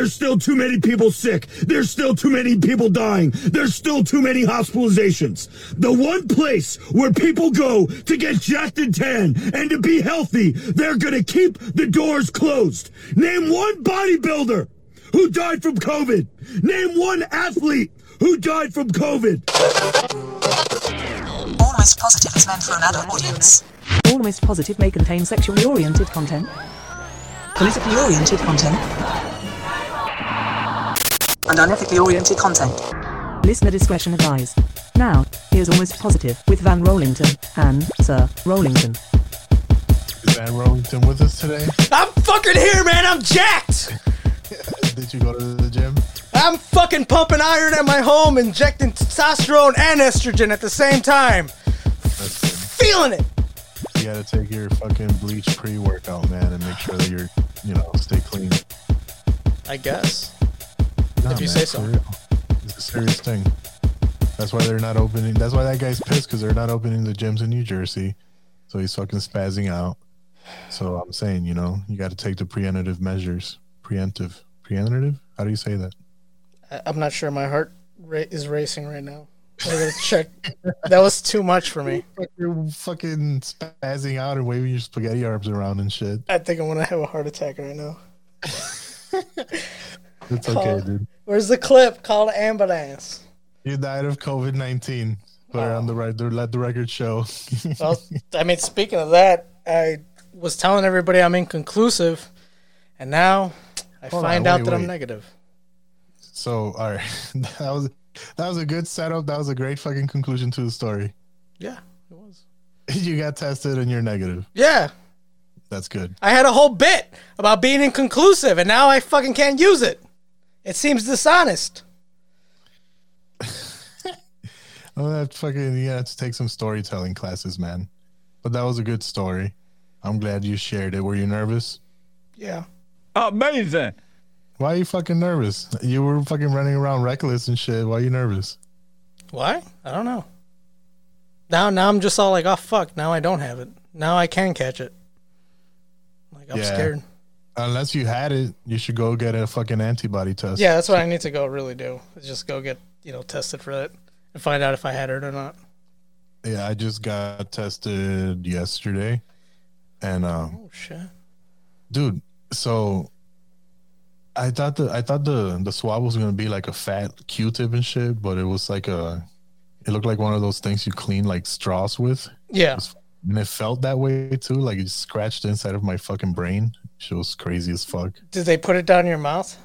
there's still too many people sick. There's still too many people dying. There's still too many hospitalizations. The one place where people go to get jacked and tan and to be healthy, they're gonna keep the doors closed. Name one bodybuilder who died from COVID. Name one athlete who died from COVID. Almost Positive is meant for an adult audience. Almost Positive may contain sexually oriented content. Politically oriented content. And unethically oriented content. Listener discretion advised. Now, here's Almost Positive with Van Rollington and Sir Rollington. Is Van Rollington with us today? I'm fucking here, man. I'm jacked. Did you go to the gym? I'm fucking pumping iron at my home, injecting testosterone and estrogen at the same time. That's. Feeling it. You gotta take your fucking bleach pre-workout, man, and make sure that you're, you know, stay clean. I guess. Nah, If you man, say so. It's a serious thing. That's why they're not opening. That's why that guy's pissed because they're not opening the gyms in New Jersey. So he's fucking spazzing out. So I'm saying, you know, you got to take the preemptive measures. Preemptive, preemptive. How do you say that? I- I'm not sure. My heart ra- is racing right now. I gotta check. That was too much for me. You're fucking spazzing out and waving your spaghetti arms around and shit. I think I'm gonna have a heart attack right now. It's Call- okay, dude. Where's the clip? Call the ambulance. You died of COVID nineteen. Put it oh. on the right. Let the record show. Well, I mean, speaking of that, I was telling everybody I'm inconclusive, and now I Hold find on, out wait, that I'm negative. so, all right, that was that was a good setup. That was a great fucking conclusion to the story. Yeah, it was. You got tested and you're negative. Yeah, That's good. I had a whole bit about being inconclusive, and now I fucking can't use it. It seems dishonest. Oh, that fucking you have to take some storytelling classes, man. But that was a good story. I'm glad you shared it. Were you nervous? Yeah. Amazing. Why are you fucking nervous? You were fucking running around reckless and shit. Why are you nervous? Why? I don't know. Now, now I'm just all like, oh fuck! Now I don't have it. Now I can catch it. Like I'm Yeah. scared. Unless you had it, you should go get a fucking antibody test. Yeah, that's what I need to go really do. Is just go get you know tested for it and find out if I had it or not. Yeah, I just got tested yesterday. And um Oh shit. dude, so I thought the I thought the the swab was gonna be like a fat Q-tip and shit, but it was like a it looked like one of those things you clean like straws with. Yeah. And it felt that way too, like it scratched inside of my fucking brain. Shit was crazy as fuck. Did they put it down your mouth?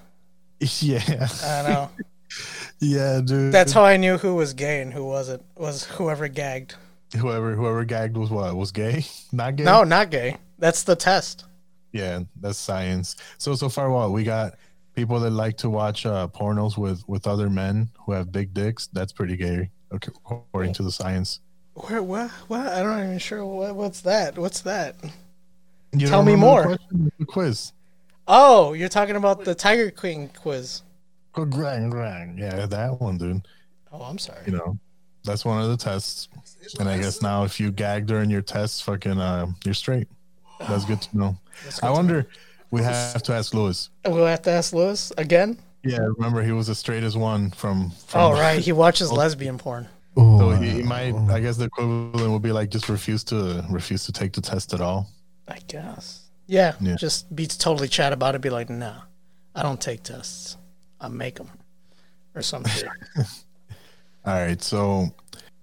Yeah. I know. yeah, dude. That's how I knew who was gay and who wasn't. Was whoever gagged. whoever whoever gagged was what? Was gay? Not gay? No, not gay. That's the test. Yeah, that's science. So so far, what we got people that like to watch uh, pornos with with other men who have big dicks. That's pretty gay, okay, according to the science. Where? What? What? I don't even sure. What, what's that? What's that? You Tell me more. The, quiz. Oh, you're talking about the Tiger Queen quiz. Grang, grang. Yeah, that one, dude. Oh, I'm sorry. You know, that's one of the tests. And I guess now, if you gag during your test, fucking, uh, you're straight. That's good to know. I wonder. We have to ask Lewis. We'll have to ask Lewis again. Yeah, remember he was the straightest one from. from Oh, right. He watches lesbian porn. So he, he might. I guess the equivalent would be like just refuse to refuse to take the test at all. I guess. Yeah, Yeah. Just be totally chat about it. Be like, nah, I don't take tests. I make them, or something. All right, so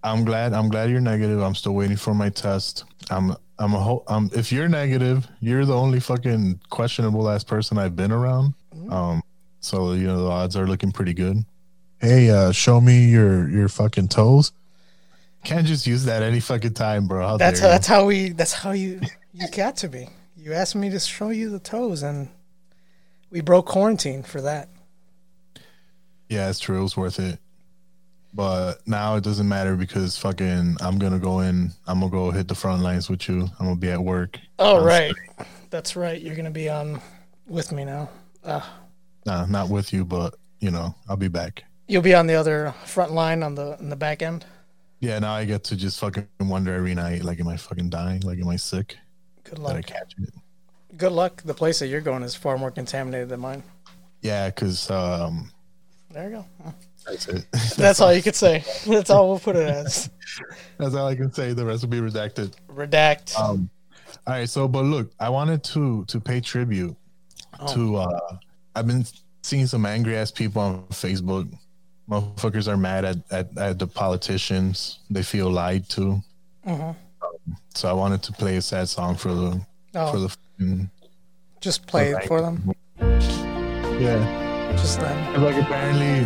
I'm glad. I'm glad you're negative. I'm still waiting for my test. I'm. I'm a whole. Um, if you're negative, you're the only fucking questionable ass person I've been around. Um, so you know the odds are looking pretty good. Hey, uh, show me your your fucking toes. Can't just use that any fucking time, bro. How That's dare you. that's how we. That's how you you got to be. You asked me to show you the toes, and we broke quarantine for that. Yeah, it's true. It was worth it. But now it doesn't matter because fucking I'm gonna go in. I'm gonna go hit the front lines with you. I'm gonna be at work. Oh I'm that's right. You're gonna be on with me now. Uh, Nah, not with you, but you know, I'll be back. you'll be on the other front line on the on the back end. Yeah, now I get to just fucking wonder every night, like, am I fucking dying? Like, am I sick? Good luck. catch it? Good luck. The place that you're going is far more contaminated than mine. Yeah, because um, There you go. that's it. That's all you could say. That's all we'll put it as. That's all I can say. The rest will be redacted. Redact. Um, all right. So, but look, I wanted to to pay tribute to. uh I've been seeing some angry ass people on Facebook. Motherfuckers are mad at at, at the politicians. They feel lied to. Um, so I wanted to play a sad song for the Oh. for the. Just play it for them. Yeah. Just then. like apparently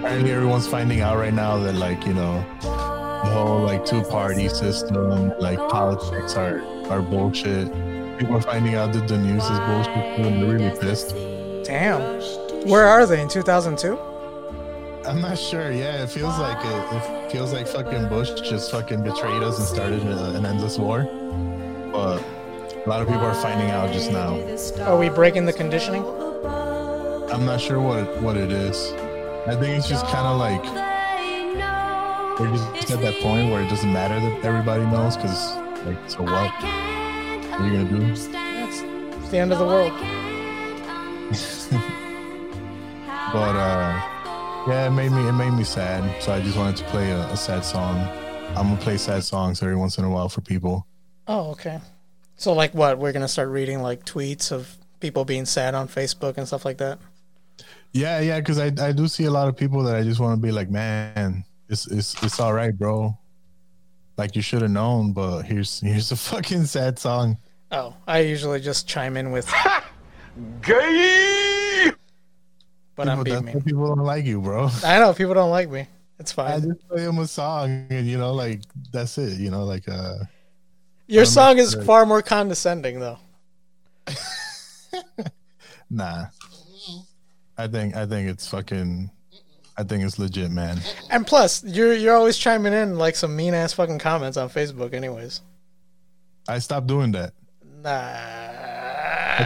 apparently everyone's finding out right now that like you know the whole like two party system like politics are are bullshit people are finding out that the news is bullshit and they're really pissed Damn. Where are they in 2002? I'm not sure yeah it feels like it, it feels like fucking bush just fucking betrayed us and started a, an endless war. But a lot of people are finding out just now. Are we breaking the conditioning? i'm not sure what what it is. I think it's just kind of like we're just at that point where it doesn't matter that everybody knows because like so what? What are you gonna do? It's, it's the end of the world. but uh yeah it made me it made me sad so i just wanted to play a, a sad song i'm gonna play sad songs every once in a while for people Oh, okay. So, like, what? We're gonna start reading like tweets of people being sad on Facebook and stuff like that. yeah yeah because I, I do see a lot of people that i just want to be like man it's it's it's all right bro like you should have known but here's here's a fucking sad song Oh, I usually just chime in with Gay! But I'm People- being that's me. why people don't like you bro I know people don't like me. It's fine. I just play them a song and you know like that's it you know like uh Your song is far more condescending, though. nah i think i think it's fucking i think it's legit man And plus, you're you're always chiming in like some mean ass fucking comments on Facebook, anyways. i stopped doing that Nah,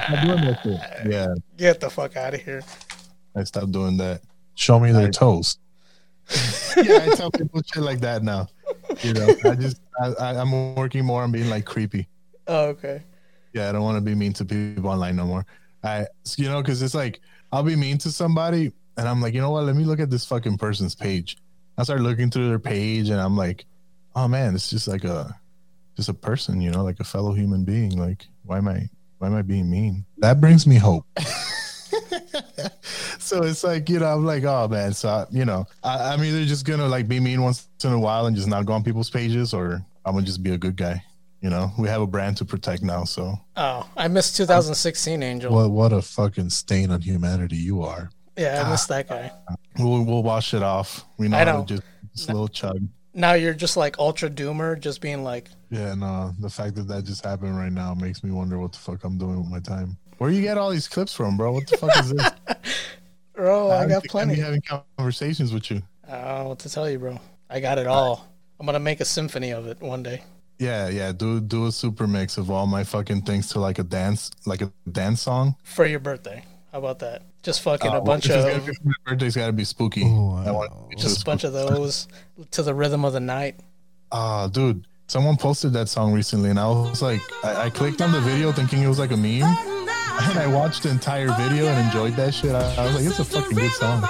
Stop doing that shit. yeah get the fuck out of here. I stopped doing that. Show me their I- toes. yeah i tell people shit like that now. You know i just I, I, i'm working more on being like creepy. Oh, okay. yeah i don't want to be mean to people online no more. I you know because it's like i'll be mean to somebody and i'm like you know what? Let me look at this fucking person's page. I start looking through their page and i'm like oh man it's just like a just a person you know like a fellow human being. Like why am i why am i being mean? That brings me hope. so it's like you know i'm like oh man so I, you know I, i'm either just gonna like be mean once in a while and just not go on people's pages or i'm gonna just be a good guy you know we have a brand to protect now so Oh, I missed 2016 Angel. What what a fucking stain on humanity you are. yeah, I missed that guy. we'll, we'll wash it off we know, I to just, just a little chug Now you're just like ultra doomer, just being like, yeah no the fact that that just happened right now makes me wonder what the fuck i'm doing with my time where you get all these clips from bro what the fuck is this "Oh, I got be plenty." having conversations with you I don't know what to tell you, bro. I got it all. I'm gonna make a symphony of it one day. yeah yeah do do a super mix of all my fucking things to like a dance like a dance song for your birthday. How about that? Just fucking Uh, a bunch of gotta be my birthday's got to be spooky. Oh, I want wow. just a be bunch of those to the rhythm of the night. Ah, dude, someone posted that song recently, and I was like, I, I clicked on the video thinking it was like a meme, and I watched the entire video and enjoyed that shit. I, I was like, it's a fucking good song.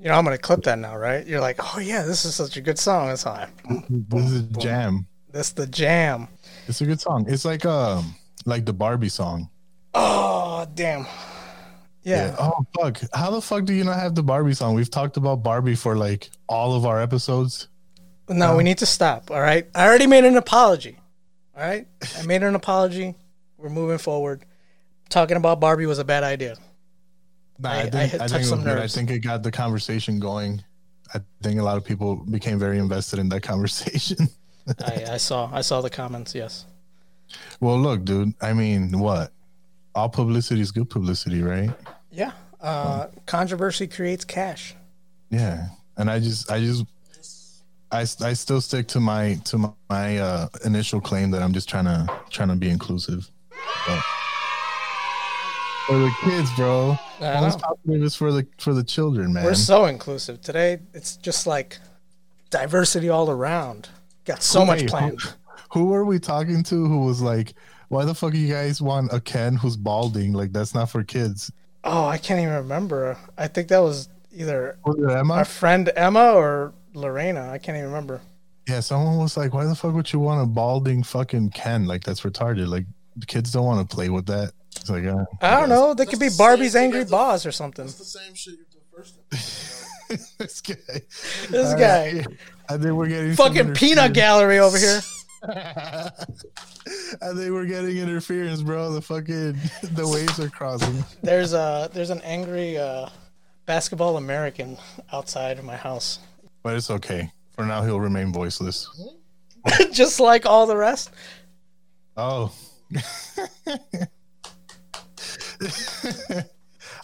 You know, I'm gonna clip that now, right? You're like, oh yeah, this is such a good song. It's like, This is jam. that's the jam. It's a good song. It's like um like the Barbie song. Oh damn. Yeah. Oh fuck! How the fuck do you not have the Barbie song? We've talked about Barbie for like all of our episodes. No, we need to stop. All right. I already made an apology. All right. I made an apology. We're moving forward. Talking about Barbie was a bad idea. Nah, I- I, I think had I, think it was good. I think it got the conversation going. I think a lot of people became very invested in that conversation. I, I saw. I saw the comments. Yes. well, look, dude. I mean, what? All publicity is good publicity, right? Yeah. Uh, controversy creates cash. Yeah. And I just, I just, I, I still stick to my to my, my uh, initial claim that I'm just trying to trying to be inclusive. But for the kids, bro. Know. positive is for the for the children, man. We're so inclusive today. It's just like diversity all around. Got so much Hey, planned. Who, who were we talking to who was like, why the fuck you guys want a Ken who's balding? Like that's not for kids. Oh, I can't even remember. I think that was either Was Emma? our friend Emma or Lorena. I can't even remember. Yeah, someone was like, why the fuck would you want a balding fucking Ken? Like that's retarded. Like the kids don't want to play with that. It's like, uh, I don't know. They could be the Barbie's angry the- boss or something. It's the same shit you did first time. this guy. This All guy. right. I think we're getting Fucking peanut gallery over here. I think we're getting interference, bro. The fucking the waves are crossing. There's a there's an angry uh, basketball American outside of my house, But it's okay. For now, he'll remain voiceless. just like all the rest. Oh.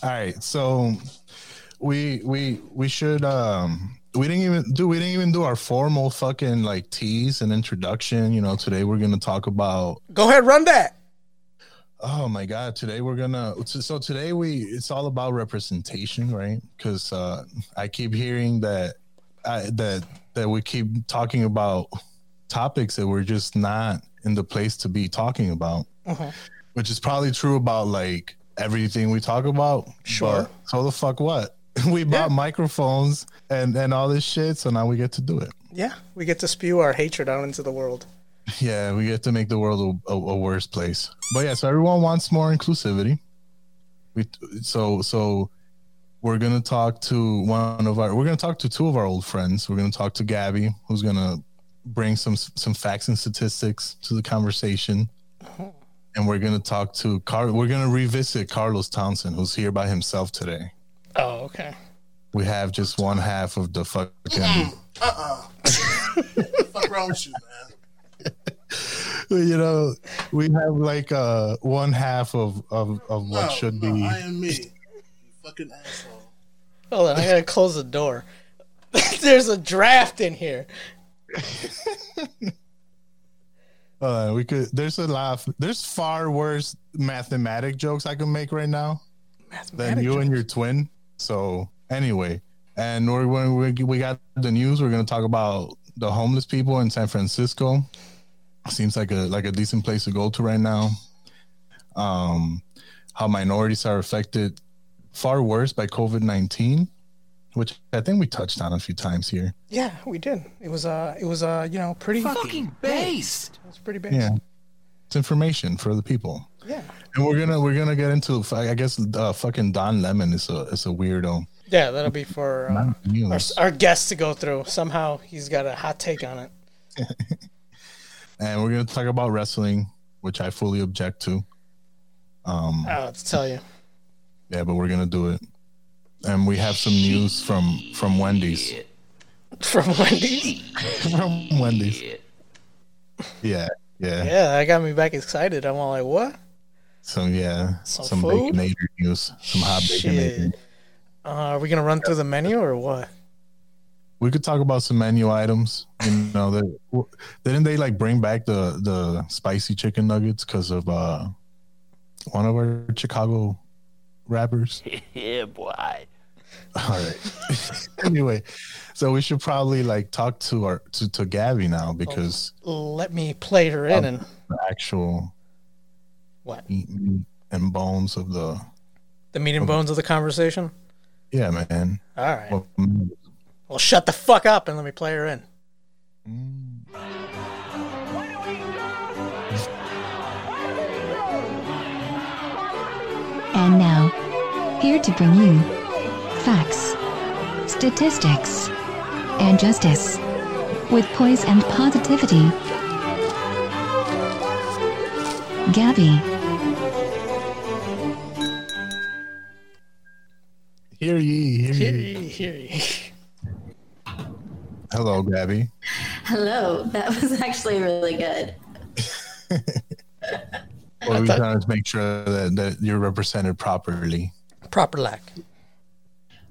All right. So we we we should um we didn't even do we didn't even do our formal fucking like tease and introduction. You know, today we're gonna talk about Go ahead, run that. Oh my god! Today we're gonna so, so today we it's all about representation, right? Because uh, I keep hearing that I, that that we keep talking about topics that we're just not in the place to be talking about, mm-hmm. which is probably true about like everything we talk about. Sure. so the fuck what? we bought microphones and and all this shit, so now we get to do it. Yeah, we get to spew our hatred out into the world. Yeah, we get to make the world a, a, a worse place. But yeah, so everyone wants more inclusivity. We so so we're gonna talk to one of our we're gonna talk to two of our old friends. We're gonna talk to Gabby, who's gonna bring some some facts and statistics to the conversation. And we're gonna talk to Car. We're gonna revisit Carlos Townsend, who's here by himself today. Oh, okay. We have just one half of the fucking. Uh. Fuck wrong with you, man? you know, we have like uh one half of of, of what No, should no, be. I am me. You fucking asshole. Hold on, I gotta close the door. There's a draft in here. Uh, we could. There's a lot. Of, there's far worse mathematic jokes I can make right now than you and your twin. So anyway, and we're when we we got the news. We're gonna talk about the homeless people in San Francisco. Seems like a like a decent place to go to right now. Um, how minorities are affected far worse by COVID nineteen, which I think we touched on a few times here. Yeah, we did. It was uh it was uh, you know, pretty Fucking based. it was pretty big. Yeah, it's information for the people. Yeah. And we're gonna we're gonna get into I guess uh, fucking Don Lemon is a is a weirdo. Yeah, that'll be for uh, our, News. our guest to go through. Somehow he's got a hot take on it. And we're gonna talk about wrestling, which I fully object to. Um, I don't to tell you. Yeah, but we're gonna do it. And we have some news from from Wendy's. From Wendy's. from Wendy's. Yeah, yeah. Yeah, that got me back excited. I'm all like, what? So yeah, Some some, food? baconator news, some hot baconator. Uh, are we gonna run through the menu or what? We could talk about some menu items. You know, that didn't they like bring back the the spicy chicken nuggets because of uh one of our Chicago rappers? Yeah, boy. All right. anyway, so we should probably like talk to our to, to Gabby now oh, because Let me play her in and actual what? meat meat and bones of the The meat and bones of the conversation. yeah, man. All right. Well, mm. Well, shut the fuck up and let me play her in. Mm. And now, here to bring you facts, statistics, and justice with poise and positivity. Gabby. Hear ye, hear Hear ye. ye, hear ye. Hello, Gabby. Hello, that was actually really good. Well, we thought- trying to make sure that, that you're represented properly. Proper lack.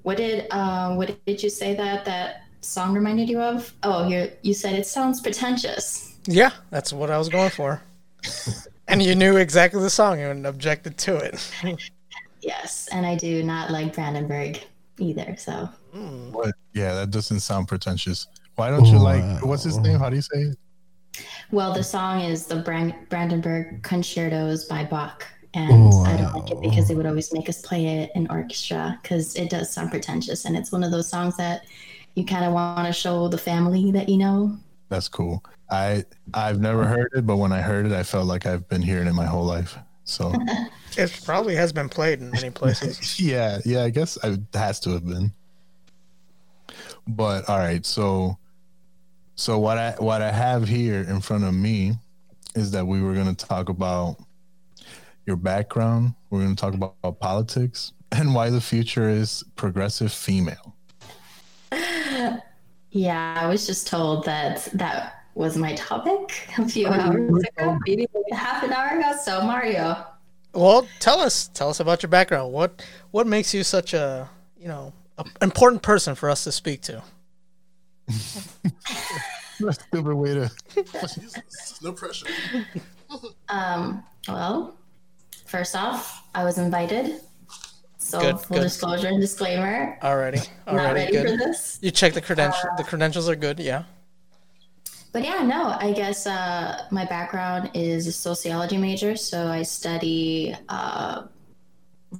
What did uh, what did you say that that song reminded you of? Oh, you you said it sounds pretentious. Yeah, that's what I was going for. and you knew exactly the song and objected to it. Yes, and I do not like Brandenburg either. So What? Yeah, that doesn't sound pretentious. Why don't you like what's his name? How do you say it? Well, the song is the Brand- Brandenburg Concertos by Bach. And Oh, I don't like it because they would always make us play it in orchestra because it does sound pretentious. And it's one of those songs that you kind of want to show the family that you know. That's cool. I I've never heard it, but when I heard it, I felt like I've been hearing it my whole life. So It probably has been played in many places. yeah, yeah, I guess it has to have been. But all right, so so what I what I have here in front of me is that we were going to talk about your background. We're going to talk about, about politics and why the future is progressive female. Yeah, I was just told that that was my topic a few hours ago, maybe like half an hour ago. So, Mario, Well, tell us, tell us about your background. What what makes you such a you know a important person for us to speak to? Stupid way to. Jesus, no pressure. Um, well, first off, I was invited. So Good, full good. disclosure and disclaimer. Already, Not already ready good. for this. You check the credential. the credentials are good. Yeah. But yeah, no, I guess uh, my background is a sociology major. So I study uh,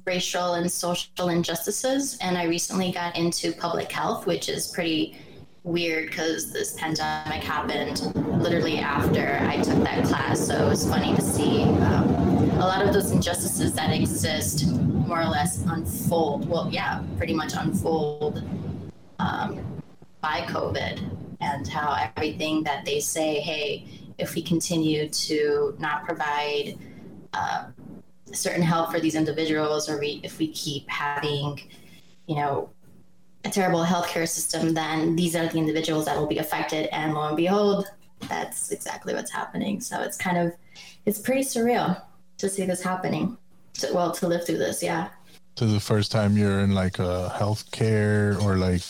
racial and social injustices. And I recently got into public health, which is pretty weird because this pandemic happened literally after I took that class. So it was funny to see um, a lot of those injustices that exist more or less unfold. Well, yeah, pretty much unfold um, by COVID and how everything that they say, hey, if we continue to not provide uh, certain help for these individuals, or we, if we keep having, you know, a terrible healthcare system, then these are the individuals that will be affected. And lo and behold, that's exactly what's happening. So it's kind of, it's pretty surreal to see this happening. To, well, to live through this, yeah. To the first time you're in like a healthcare or like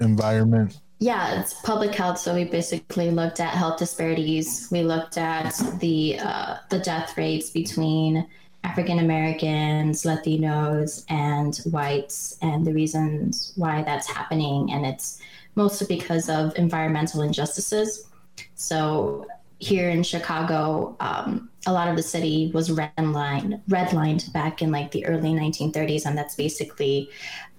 environment. Yeah, it's public health. So we basically looked at health disparities. We looked at the uh, the death rates between African Americans, Latinos, and whites, and the reasons why that's happening. And it's mostly because of environmental injustices. So here in Chicago, um, a lot of the city was redlined, redlined back in like the early 1930s, and that's basically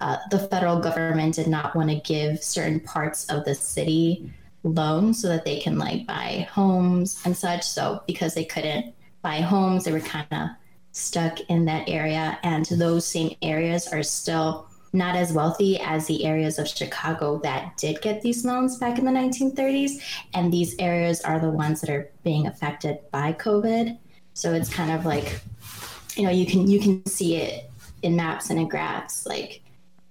uh, the federal government did not want to give certain parts of the city loans so that they can like buy homes and such. So because they couldn't buy homes, they were kind of stuck in that area, and those same areas are still not as wealthy as the areas of Chicago that did get these loans back in the 1930s. And these areas are the ones that are being affected by COVID. So it's kind of like, you know, you can you can see it in maps and in graphs, like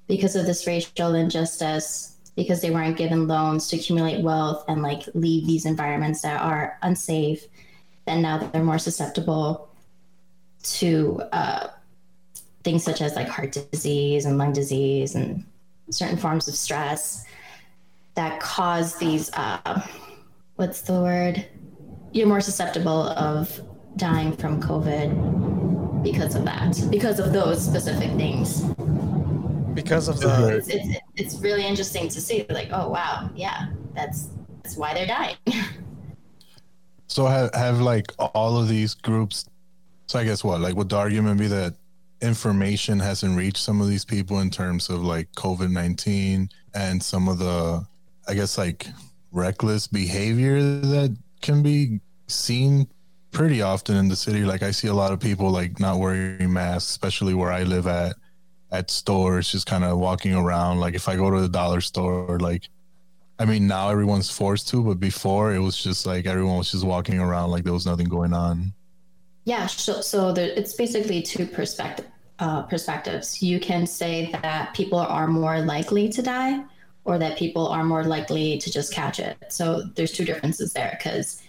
because of this racial injustice, because they weren't given loans to accumulate wealth and like leave these environments that are unsafe, then now they're more susceptible to uh, things such as like heart disease and lung disease and certain forms of stress that cause these uh, what's the word? You're more susceptible of dying from covid because of that because of those specific things. Because of the it's, it's, it's really interesting to see like oh wow yeah that's that's why they're dying. So have have like all of these groups. So I guess what like would the argument be that information hasn't reached some of these people in terms of like COVID nineteen and some of the I guess like reckless behavior that can be seen pretty often in the city. Like I see a lot of people like not wearing masks, especially where I live at at stores, just kind of walking around. Like if I go to the dollar store, like I mean, now everyone's forced to, but before it was just like everyone was just walking around like there was nothing going on. Yeah, so, so there, it's basically two perspective, uh, perspectives. You can say that people are more likely to die, or that people are more likely to just catch it. So there's two differences there because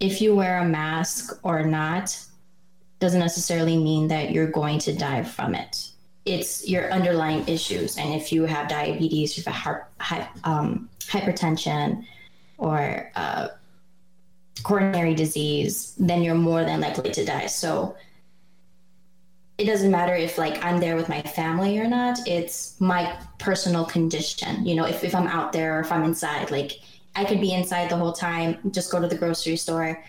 if you wear a mask or not, doesn't necessarily mean that you're going to die from it. It's your underlying issues, and if you have diabetes, you have heart, um, hypertension, or uh, coronary disease, then you're more than likely to die. So it doesn't matter if like I'm there with my family or not. It's my personal condition. You know, if, if I'm out there or if I'm inside, like I could be inside the whole time, just go to the grocery store.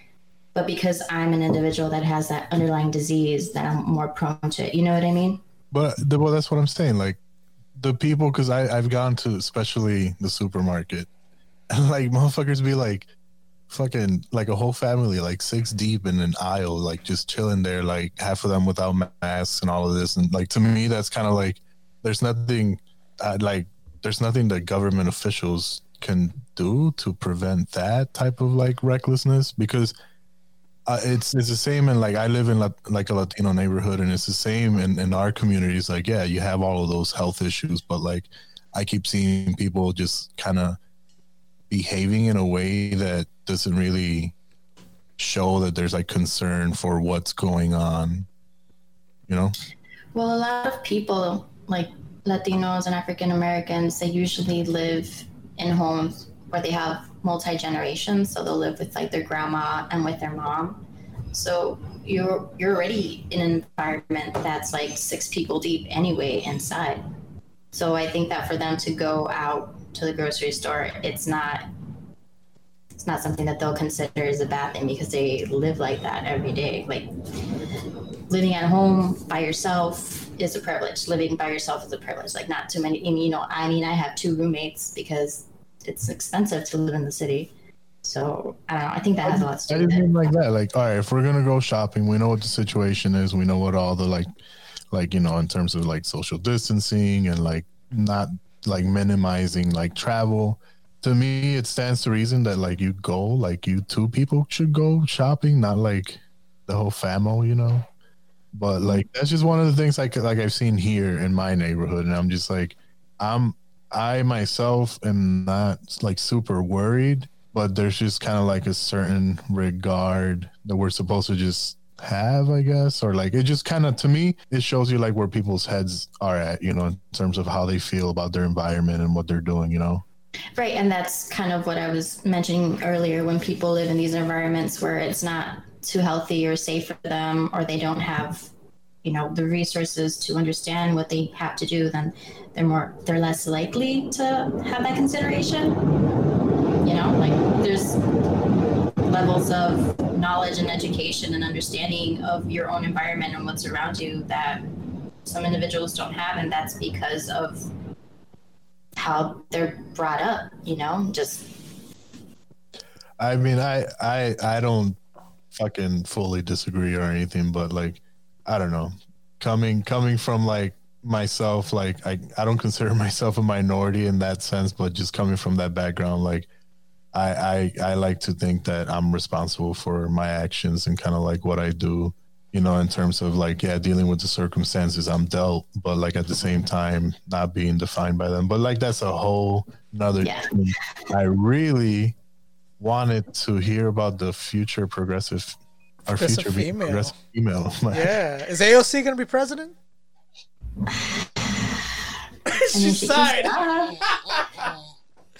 But because I'm an individual that has that underlying disease, that I'm more prone to it. You know what I mean? But the, well, that's what I'm saying. Like the people, because I've gone to especially the supermarket, and like motherfuckers be like, fucking like a whole family, like six deep in an aisle, like just chilling there, like half of them without masks and all of this, and like to me that's kind of like there's nothing, uh, like there's nothing that government officials can do to prevent that type of like recklessness because uh, it's it's the same in like I live in la- like a Latino neighborhood, and it's the same in in our communities. Like, yeah, you have all of those health issues, but like I keep seeing people just kind of behaving in a way that doesn't really show that there's like concern for what's going on. You know? Well, a lot of people, like Latinos and African Americans, they usually live in homes where they have multi generations. So they'll live with like their grandma and with their mom. So you're you're already in an environment that's like six people deep anyway inside. So I think that for them to go out to the grocery store, it's not it's not something that they'll consider as a bad thing because they live like that every day. Like living at home by yourself is a privilege. Living by yourself is a privilege. Like not too many. I mean, you know, I mean, I have two roommates because it's expensive to live in the city. So I don't know. I think that has a lot to do with didn't mean like that. Like, all right, if we're gonna go shopping, we know what the situation is. We know what all the like, like you know, in terms of like social distancing and like not like minimizing like travel. To me, it stands to reason that like you go, like you two people should go shopping, not like the whole famo, you know. But like mm-hmm. that's just one of the things like like I've seen here in my neighborhood, and I'm just like, I'm I myself am not like super worried, but there's just kind of like a certain regard that we're supposed to just have, I guess, or like it just kind of to me it shows you like where people's heads are at, you know, in terms of how they feel about their environment and what they're doing, you know. Right, and that's kind of what I was mentioning earlier. When people live in these environments where it's not too healthy or safe for them, or they don't have, you know, the resources to understand what they have to do, then they're more, they're less likely to have that consideration. You know, like there's levels of knowledge and education and understanding of your own environment and what's around you that some individuals don't have, and that's because of how they're brought up, you know, just I mean, I I I don't fucking fully disagree or anything, but like I don't know, coming coming from like myself, like I I don't consider myself a minority in that sense, but just coming from that background, like I I I like to think that I'm responsible for my actions and kind of like what I do, you know, in terms of like yeah, dealing with the circumstances I'm dealt, but like at the same time not being defined by them. But like that's a whole another Yeah. thing. I really wanted to hear about the future progressive our Progressive future being female. progressive female. Yeah. Is AOC going to be president? She mean, sighed.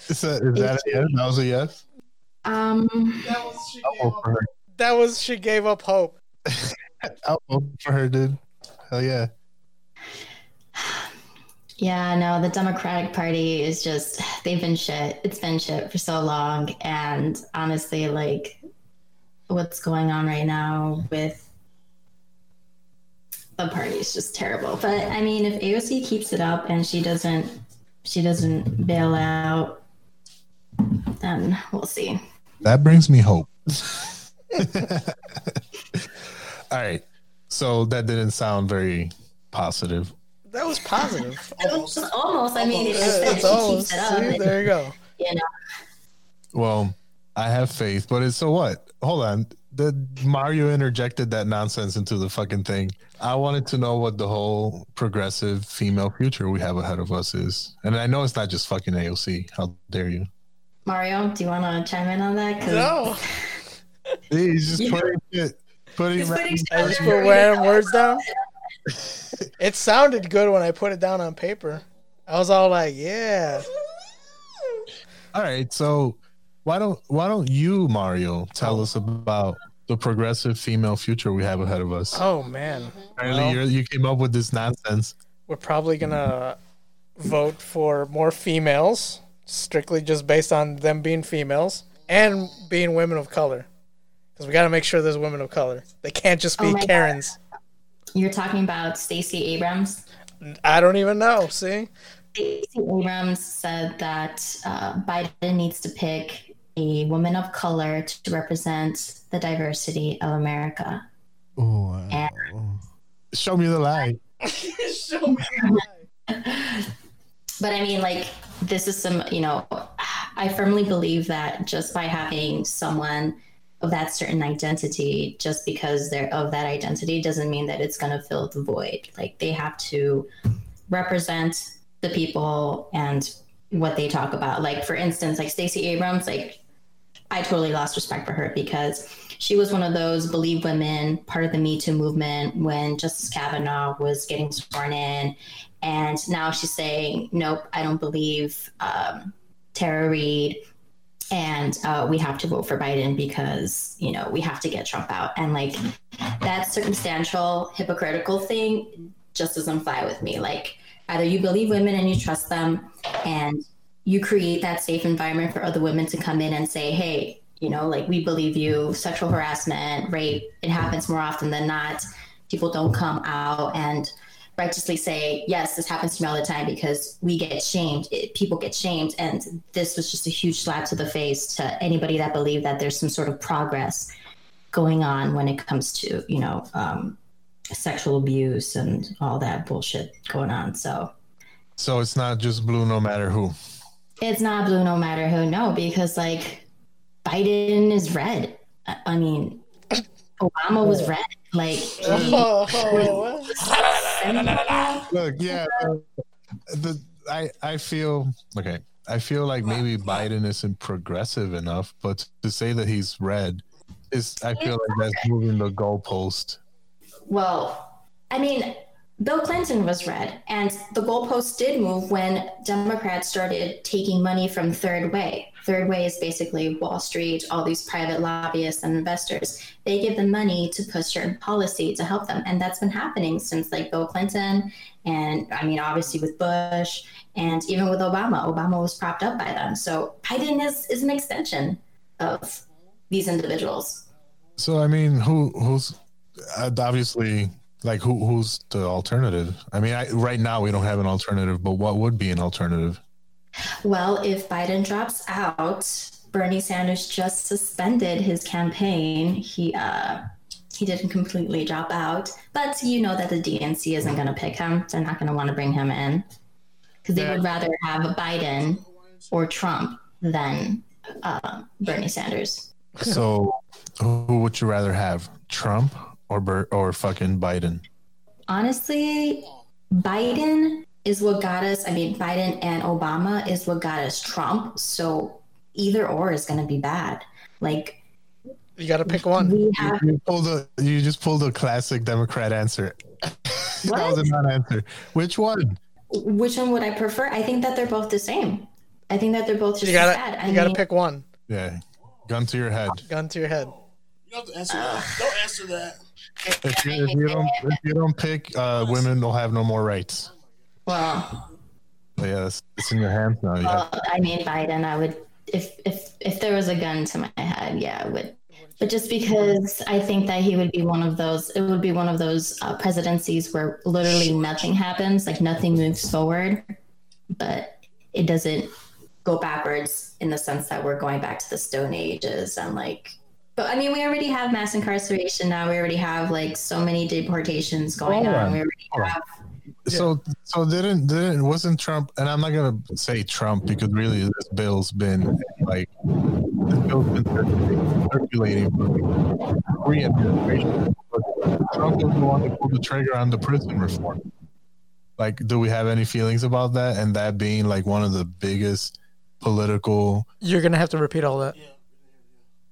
Is that, is that a yes? That was a yes? um, I'll vote for her. That was, she gave up hope. I'll vote for her, dude. Hell yeah. yeah, no, the Democratic Party is just, they've been shit. It's been shit for so long. And honestly, like, what's going on right now with the party is just terrible. But I mean, if AOC keeps it up and she doesn't, she doesn't bail out, then we'll see. That brings me hope. All right. So that didn't sound very positive. That was positive. Almost. Almost. I mean, if Yeah, it's almost. keeps it up, See, there you go. you know. Well, I have faith, but it's so what? Hold on. The Mario interjected that nonsense into the fucking thing. I wanted to know what the whole progressive female future we have ahead of us is. And I know it's not just fucking AOC. How dare you? Mario, do you want to chime in on that? 'Cause- No. He's just Yeah. putting it, putting, He's putting I just stuff put in random words down. It sounded good when I put it down on paper. I was all like, yeah. All right, so why don't why don't you, Mario, tell us about the progressive female future we have ahead of us? Oh, man. Apparently, Well, you're, you came up with this nonsense. we're probably going to vote for more females strictly just based on them being females and being women of color. Because we got to make sure there's women of color. They can't just be Oh my God. Karens. You're talking about Stacey Abrams. I don't even know. See, Stacey Abrams said that uh, Biden needs to pick a woman of color to represent the diversity of America. Oh, And Show me the light. but I mean, like, this is some, you know, I firmly believe that just by having someone of that certain identity, just because they're of that identity, doesn't mean that it's going to fill the void. Like, they have to represent the people and what they talk about. Like, for instance, like Stacey Abrams, like, I totally lost respect for her because she was one of those believe women, part of the Me Too movement when Justice Kavanaugh was getting sworn in. And now she's saying, nope, I don't believe um, Tara Reade. And uh, we have to vote for Biden because, you know, we have to get Trump out. And like that circumstantial, hypocritical thing just doesn't fly with me. Like, either you believe women and you trust them and you create that safe environment for other women to come in and say, hey, you know, like we believe you, sexual harassment, rape, it happens more often than not. People don't come out and righteously say, yes, this happens to me all the time because we get shamed. It, people get shamed. And this was just a huge slap to the face to anybody that believed that there's some sort of progress going on when it comes to, you know, um, sexual abuse and all that bullshit going on. So So it's not just blue no matter who. it's not blue no matter who. No, because like Biden is red. I, I mean, Obama was red. Like, he, Look, yeah, uh, the I I feel okay. I feel like maybe Biden isn't progressive enough, but to say that he's red is I feel like that's moving the goalpost. well, I mean, Bill Clinton was red, and the goalposts did move when Democrats started taking money from Third Way. Third Way is basically Wall Street, all these private lobbyists and investors. They give them money to push certain policy to help them, and that's been happening since like Bill Clinton, and I mean, obviously with Bush, and even with Obama. Obama was propped up by them, so Biden is is an extension of these individuals. So I mean, who who's uh, obviously like who who's the alternative? I mean, I, right now we don't have an alternative, but what would be an alternative? Well, if Biden drops out, Bernie Sanders just suspended his campaign. He uh, he didn't completely drop out, but you know that the DNC isn't going to pick him. They're not going to want to bring him in because they would rather have Biden or Trump than uh, Bernie Sanders. So who would you rather have, Trump or Bert or fucking Biden? Honestly, Biden is what got us. I mean, Biden and Obama is what got us Trump. So either or is going to be bad. Like you got to pick one. we have You pulled a you just pulled a classic Democrat answer. that was a non-answer. Which one? which one would I prefer? I think that they're both the same. I think that they're both just You gotta bad. I you gotta pick one. Yeah, gun to your head. Gun to your head. You have to answer that. Don't answer that. If you, if you don't if you don't pick, uh, women will have no more rights. well, But yeah, it's, it's in your hands now. You have- I mean, Biden. I would if if if there was a gun to my head, yeah, I would. But just because I think that he would be one of those, it would be one of those uh, presidencies where literally nothing happens, like nothing moves forward, but it doesn't go backwards in the sense that we're going back to the Stone Ages and like. But I mean, we already have mass incarceration now. We already have like so many deportations going Hold on. on. We already Hold have So so didn't didn't wasn't Trump and I'm not gonna say Trump because really this bill's been like this bill's been circulating, circulating for three administrations. Trump was the one that pulled the trigger on the prison reform. Like, do we have any feelings about that? And that being like one of the biggest political. You're gonna have to repeat all that.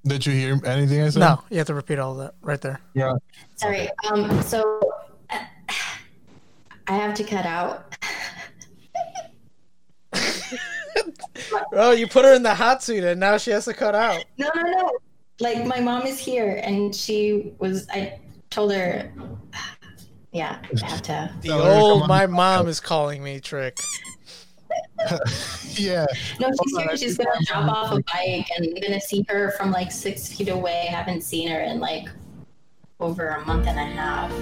Did you hear anything I said? No, you have to repeat all that right there. Yeah. Sorry. Um. So uh, I have to cut out. Oh, you put her in the hot seat and now she has to cut out. No, no, no. Like my mom is here, and she was. I told her. Yeah, I have to. The Tell her to come old my mom is calling me trick. yeah. No, she's Hold on, here. She's gonna I'm drop off a bike, and you're gonna see her from like six feet away. Haven't seen her in like over a month and a half. So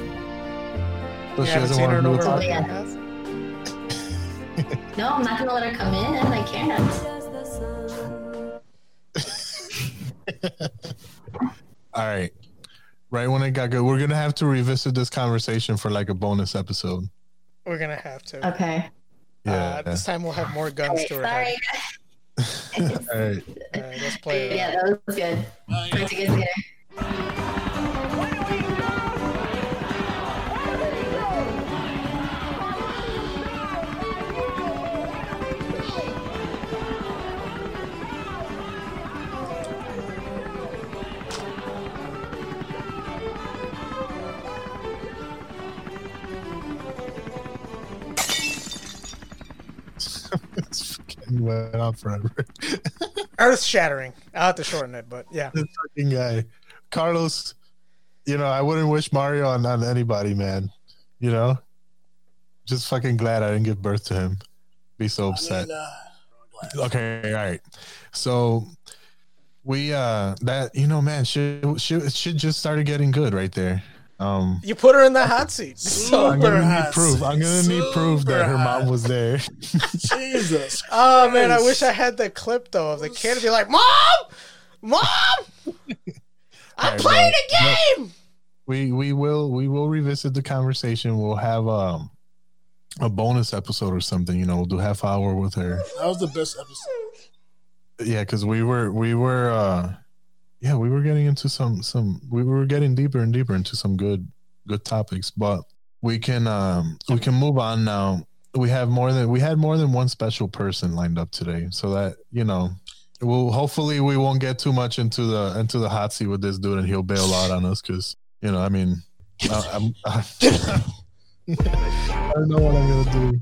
You she haven't doesn't seen her want in to do over a month and a half? No, I'm not gonna let her come in. I can't. All right. Right when it got good, we're gonna have to revisit this conversation for like a bonus episode. We're gonna have to. Okay. Yeah. Uh, this time we'll have more guns to her Sorry. head. All right. All right, let's play. Yeah, that was good. Talk to you guys later. it's fucking went on forever. Earth shattering. I'll have to shorten it, but yeah. this fucking guy, Carlos. You know, I wouldn't wish Mario on, on anybody, man. You know, just fucking glad I didn't give birth to him. Be so upset. uh, Okay, all right. So we uh that you know, man, shit shit, shit just started getting good right there. Um You put her in the hot seat. I'm gonna need hot proof. I'm gonna need proof that her Super mom was there. Jesus. Oh man, I wish I had the clip though of the kid be like, "Mom, mom, I'm Alright, playing bro. a game." we we will we will revisit the conversation. We'll have um a bonus episode or something. You know, we'll do half hour with her. That was the best episode. Yeah, because we were we were uh yeah we were getting into some some we were getting deeper and deeper into some good good topics, but we can um we can move on now. We have more than we had more than one special person lined up today, so that you know. Well, hopefully we won't get too much into the into the hot seat with this dude, and he'll bail out on us because you know, I mean, I, I'm, I don't know what I'm gonna do.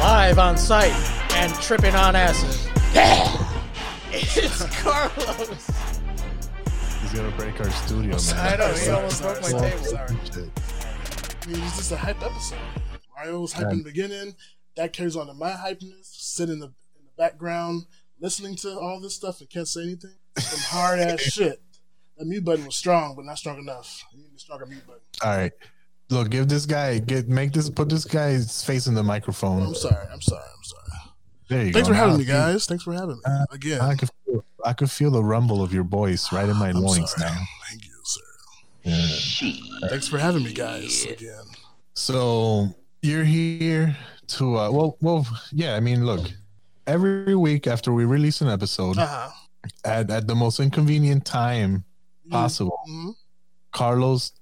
Live on site and tripping on acid. it's Carlos. He's gonna break our studio, man. I know he almost broke my Sorry, table. sorry. I mean, it's just a hype episode. Mario was hype in the beginning. That carries on to my hypeness. Sit in the in the background, listening to all this stuff and can't say anything. Some hard ass shit. That mute button was strong, but not strong enough. You need a stronger mute button. All right. Look, give this guy get make this put this guy's face in the microphone. I'm sorry. I'm sorry. I'm sorry. There you Thanks go. for having Now- me, guys. Thanks for having me Uh, again. I could feel, I could feel the rumble of your voice right in my I'm loins sorry. now. Thank you, sir. Yeah. Thanks for having me, guys. Again. So you're here to uh well well yeah, I mean look, every week after we release an episode Uh-huh. at, at the most inconvenient time possible, Mhm. Carlos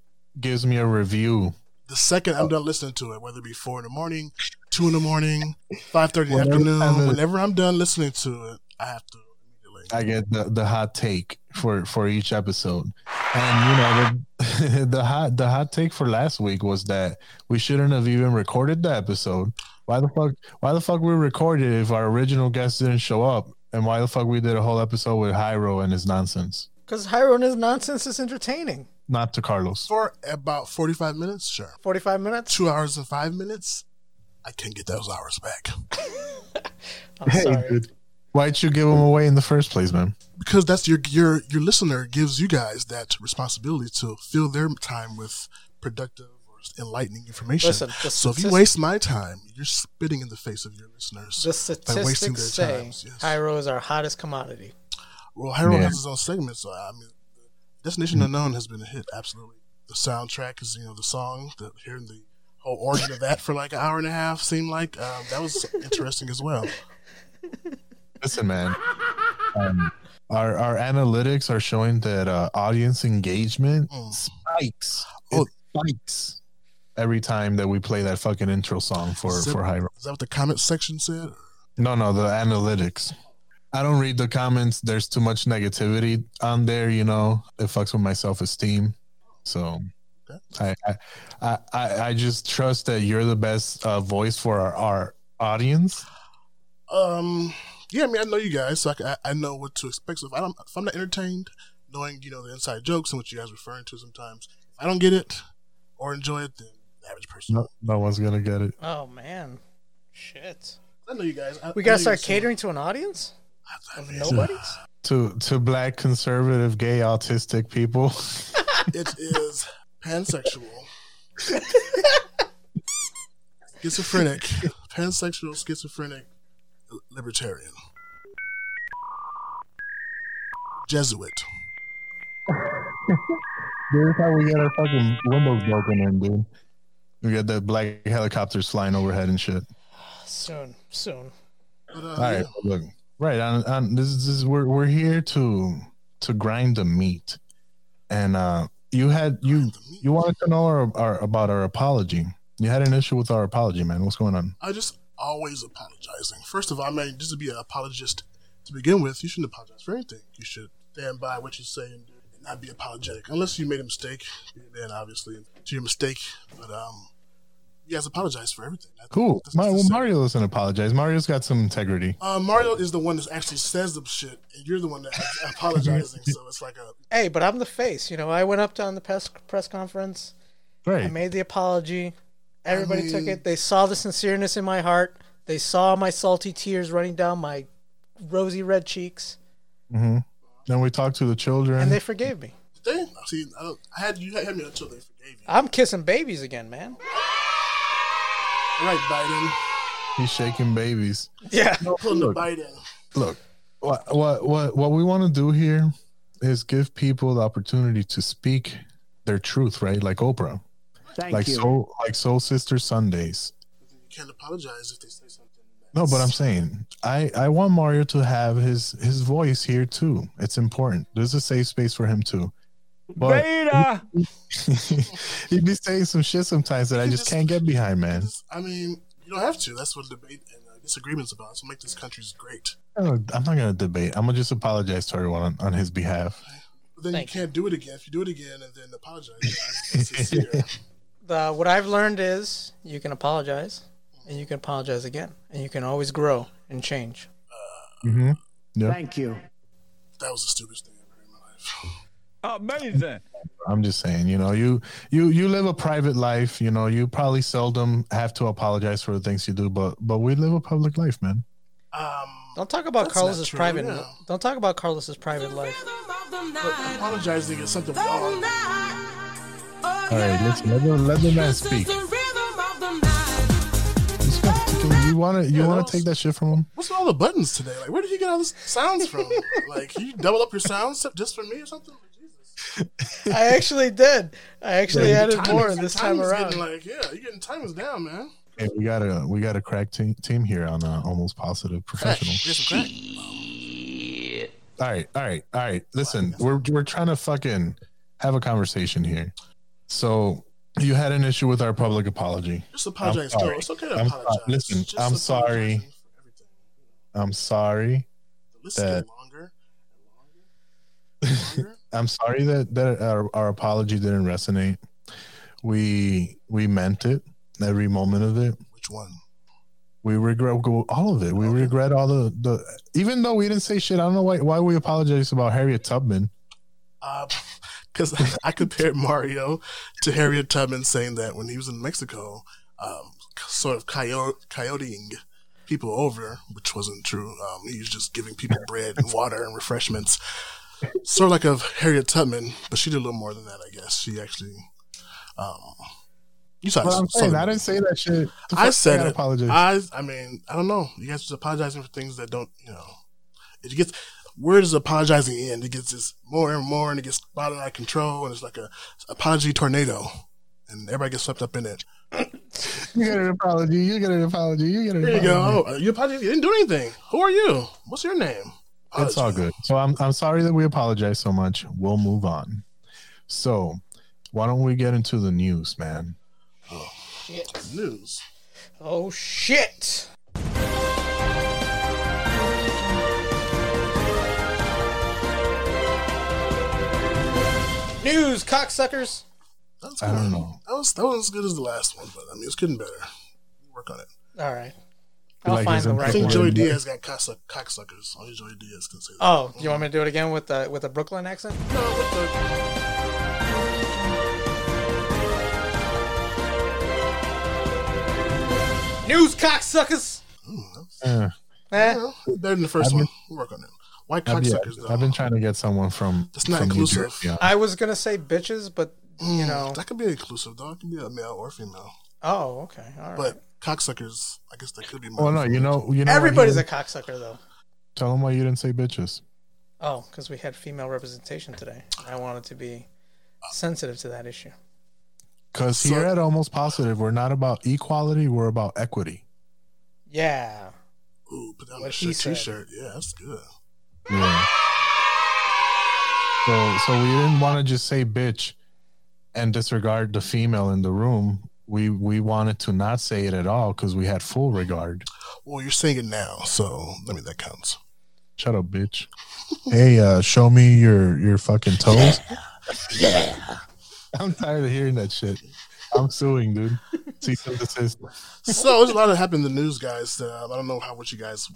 gives me a review. The second I'm oh. done listening to it, whether it be four in the morning, two in the morning, five thirty in the afternoon, whenever I'm done listening to it, I have to immediately. I get the, the hot take for for each episode, and you know the the hot the hot take for last week was that we shouldn't have even recorded the episode. Why the fuck? Why the fuck we recorded if our original guest didn't show up, and why the fuck we did a whole episode with Hyro and his nonsense? Because Hyro and his nonsense is entertaining. Not to Carlos. For about 45 minutes, sure. 45 minutes? Two hours and five minutes, I can't get those hours back. I'm sorry. dude, why'd you give them away in the first place, man? Because that's your your your listener gives you guys that responsibility to fill their time with productive or enlightening information. Listen, the so if you waste my time, you're spitting in the face of your listeners The by wasting statistics their say times. Yes. Hyro is our hottest commodity. Well, Harold Yeah. has his own segment, so I mean, Destination Unknown has been a hit. Absolutely, the soundtrack is you know the song, the hearing the whole origin of that for like an hour and a half seemed like um, that was interesting as well. Listen, man. Um, our our analytics are showing that uh, audience engagement Mm. spikes. Oh. Spikes every time that we play that fucking intro song for Is that- for Hyro. Is that what the comment section said? No, no, the analytics. I don't read the comments. There's too much negativity on there. You know, it fucks with my self esteem. So. I, I I I I just trust that you're the best uh, voice for our, our audience. Um, yeah, I mean, I know you guys, so I, I, I know what to expect. So if I don't, if I'm not entertained, knowing you know the inside jokes and what you guys are referring to sometimes, if I don't get it or enjoy it, then the average person. No, no one's gonna get it. Oh man, shit. I know you guys. I, We gotta start you guys- catering to an audience I of mean, nobodies. To to black conservative gay autistic people. It is pansexual, schizophrenic, pansexual, schizophrenic, libertarian, Jesuit. Here's how we get our fucking windows broken in, dude. We got the black helicopters flying overhead and shit. Soon, soon. But, uh, All right, yeah. look, right on, on this is, we're we're here to to grind the meat, and uh, you had you you wanted to know our, our about our apology. You had an issue with our apology, man. What's going on? I just always apologizing. First of all, I mean, just to be an apologist to begin with, you shouldn't apologize for anything. You should stand by what you say and do and not be apologetic. Unless you made a mistake, then obviously to your mistake. But um, you guys apologize for everything. That's- Cool. that's Ma- well. Mario doesn't apologize. Mario's got some integrity. Uh, Mario is the one that actually says the shit, and you're the one that's apologizing. so it's like a Hey, but I'm the face. You know, I went up to on the press press conference. Right. I made the apology. Everybody took mean- it. They saw the sincereness in my heart. They saw my salty tears running down my rosy red cheeks, Mm-hmm. Then we talked to the children. and they forgave me. they see. I, I had you had me until they forgave you. I'm kissing babies again, man. All right, Biden, He's shaking babies. Yeah. pulling the Biden. Look, what what what what we want to do here is give people the opportunity to speak their truth, right? Like Oprah, Thank like you. soul, like Soul Sister Sundays. You can't apologize if they say something. No, but I'm saying I I want Mario to have his his voice here too. It's important. There's a safe space for him too. But Beta. he'd be saying some shit sometimes that I just can't get behind, man. I mean, you don't have to. That's what debate and uh, disagreements about. So make this country's great. I'm not gonna debate. I'm gonna just apologize to everyone on, on his behalf. But then Thank you can't do it again. If you do it again and then apologize, it's sincere. The, what I've learned is you can apologize, and you can apologize again, and you can always grow and change. Mm-hmm. Yeah, Thank you. that was the stupidest thing I've ever heard in my life. Amazing. I'm just saying. You know, you you you live a private life. You know, you probably seldom have to apologize for the things you do, but but we live a public life, man. Um, Don't talk about Carlos's true, private. yeah. Don't talk about Carlos's private life. but apologizing is something wrong. All right, listen. Let the let the man speak. You want to you Yeah, want to take that shit from him? What's with all the buttons today? Like, where did you get all these sounds from? like, you double up your sounds just for me or something? Jesus. I actually did. I actually Your added timing's- more this time timing's around. Like, yeah, you're getting timers down, man. Hey, we got a we got a crack team team here on uh, almost positive Crack. professional. Get crack. All right, all right, all right. Listen, we're we're trying to fucking have a conversation here. So you had an issue with our public apology. Just apologize. I'm No, sorry. it's okay to I'm- apologize. listen, Just I'm sorry. I'm sorry. The list That- longer and longer and longer. I'm sorry that that our, our apology didn't resonate. We we meant it every moment of it. Which one? We regret all of it. We Okay. regret all the the even though we didn't say shit. I don't know why why we apologize about Harriet Tubman. Because Uh, I compared Mario to Harriet Tubman saying that when he was in Mexico, um, sort of coyote, coyoteing people over, which wasn't true. Um, he was just giving people bread and water and refreshments. Sort of like of Harriet Tubman, but she did a little more than that, I guess. She actually, um, you saw Well, I'm saying, I didn't say that shit. I said it. Apologize. I, I mean, I don't know. You guys just apologizing for things that don't, you know. It gets where does apologizing end? It gets just more and more, and it gets out of control, and it's like a apology tornado, and everybody gets swept up in it. you get an apology. You get an apology. You get an There you apology. go. Oh, you apologize. You didn't do anything. Who are you? What's your name? It's all good. So I'm I'm sorry that we apologize so much. We'll move on. So why don't we get into the news, man? Oh shit. News. Oh shit! News, cocksuckers. That was I good. don't know. That was that wasn't as good as the last one, but I mean, it's getting better. Work on it. All right. Feel I'll like find the in I think one. Joey Diaz got cocksuck- cocksuckers. Only Joey Diaz can say that. Oh, you want me to do it again with the with a Brooklyn accent? No, with the News cocksuckers. Eh, Eh, Well, better than the 1st I've been- one. We'll work on it. White I've, yeah, cocksuckers, though. I've been trying to get someone from. That's not from New inclusive. Jersey on. I was gonna say bitches, but you know. that could be inclusive, though. It can be a male or female. Oh, okay. All right. But cocksuckers, I guess that could be. Well, no, you know, you know. Everybody's he- a cocksucker, though. Tell them why you didn't say bitches. Oh, because we had female representation today. I wanted to be sensitive to that issue. Because So- here at Almost Positive, we're not about equality, we're about equity. Yeah. Ooh, put down What a he shit said. t-shirt. Yeah, that's good. Yeah. So, so we didn't want to just say bitch and disregard the female in the room. We we wanted to not say it at all because we had full regard. Well, you're saying it now, so I mean that counts. Shut up, bitch. Hey, uh, show me your your fucking toes. Yeah, I'm tired of hearing that shit. I'm suing, dude. Cease and desist. So there's a lot that happened in the news, guys. Uh, I don't know how what you guys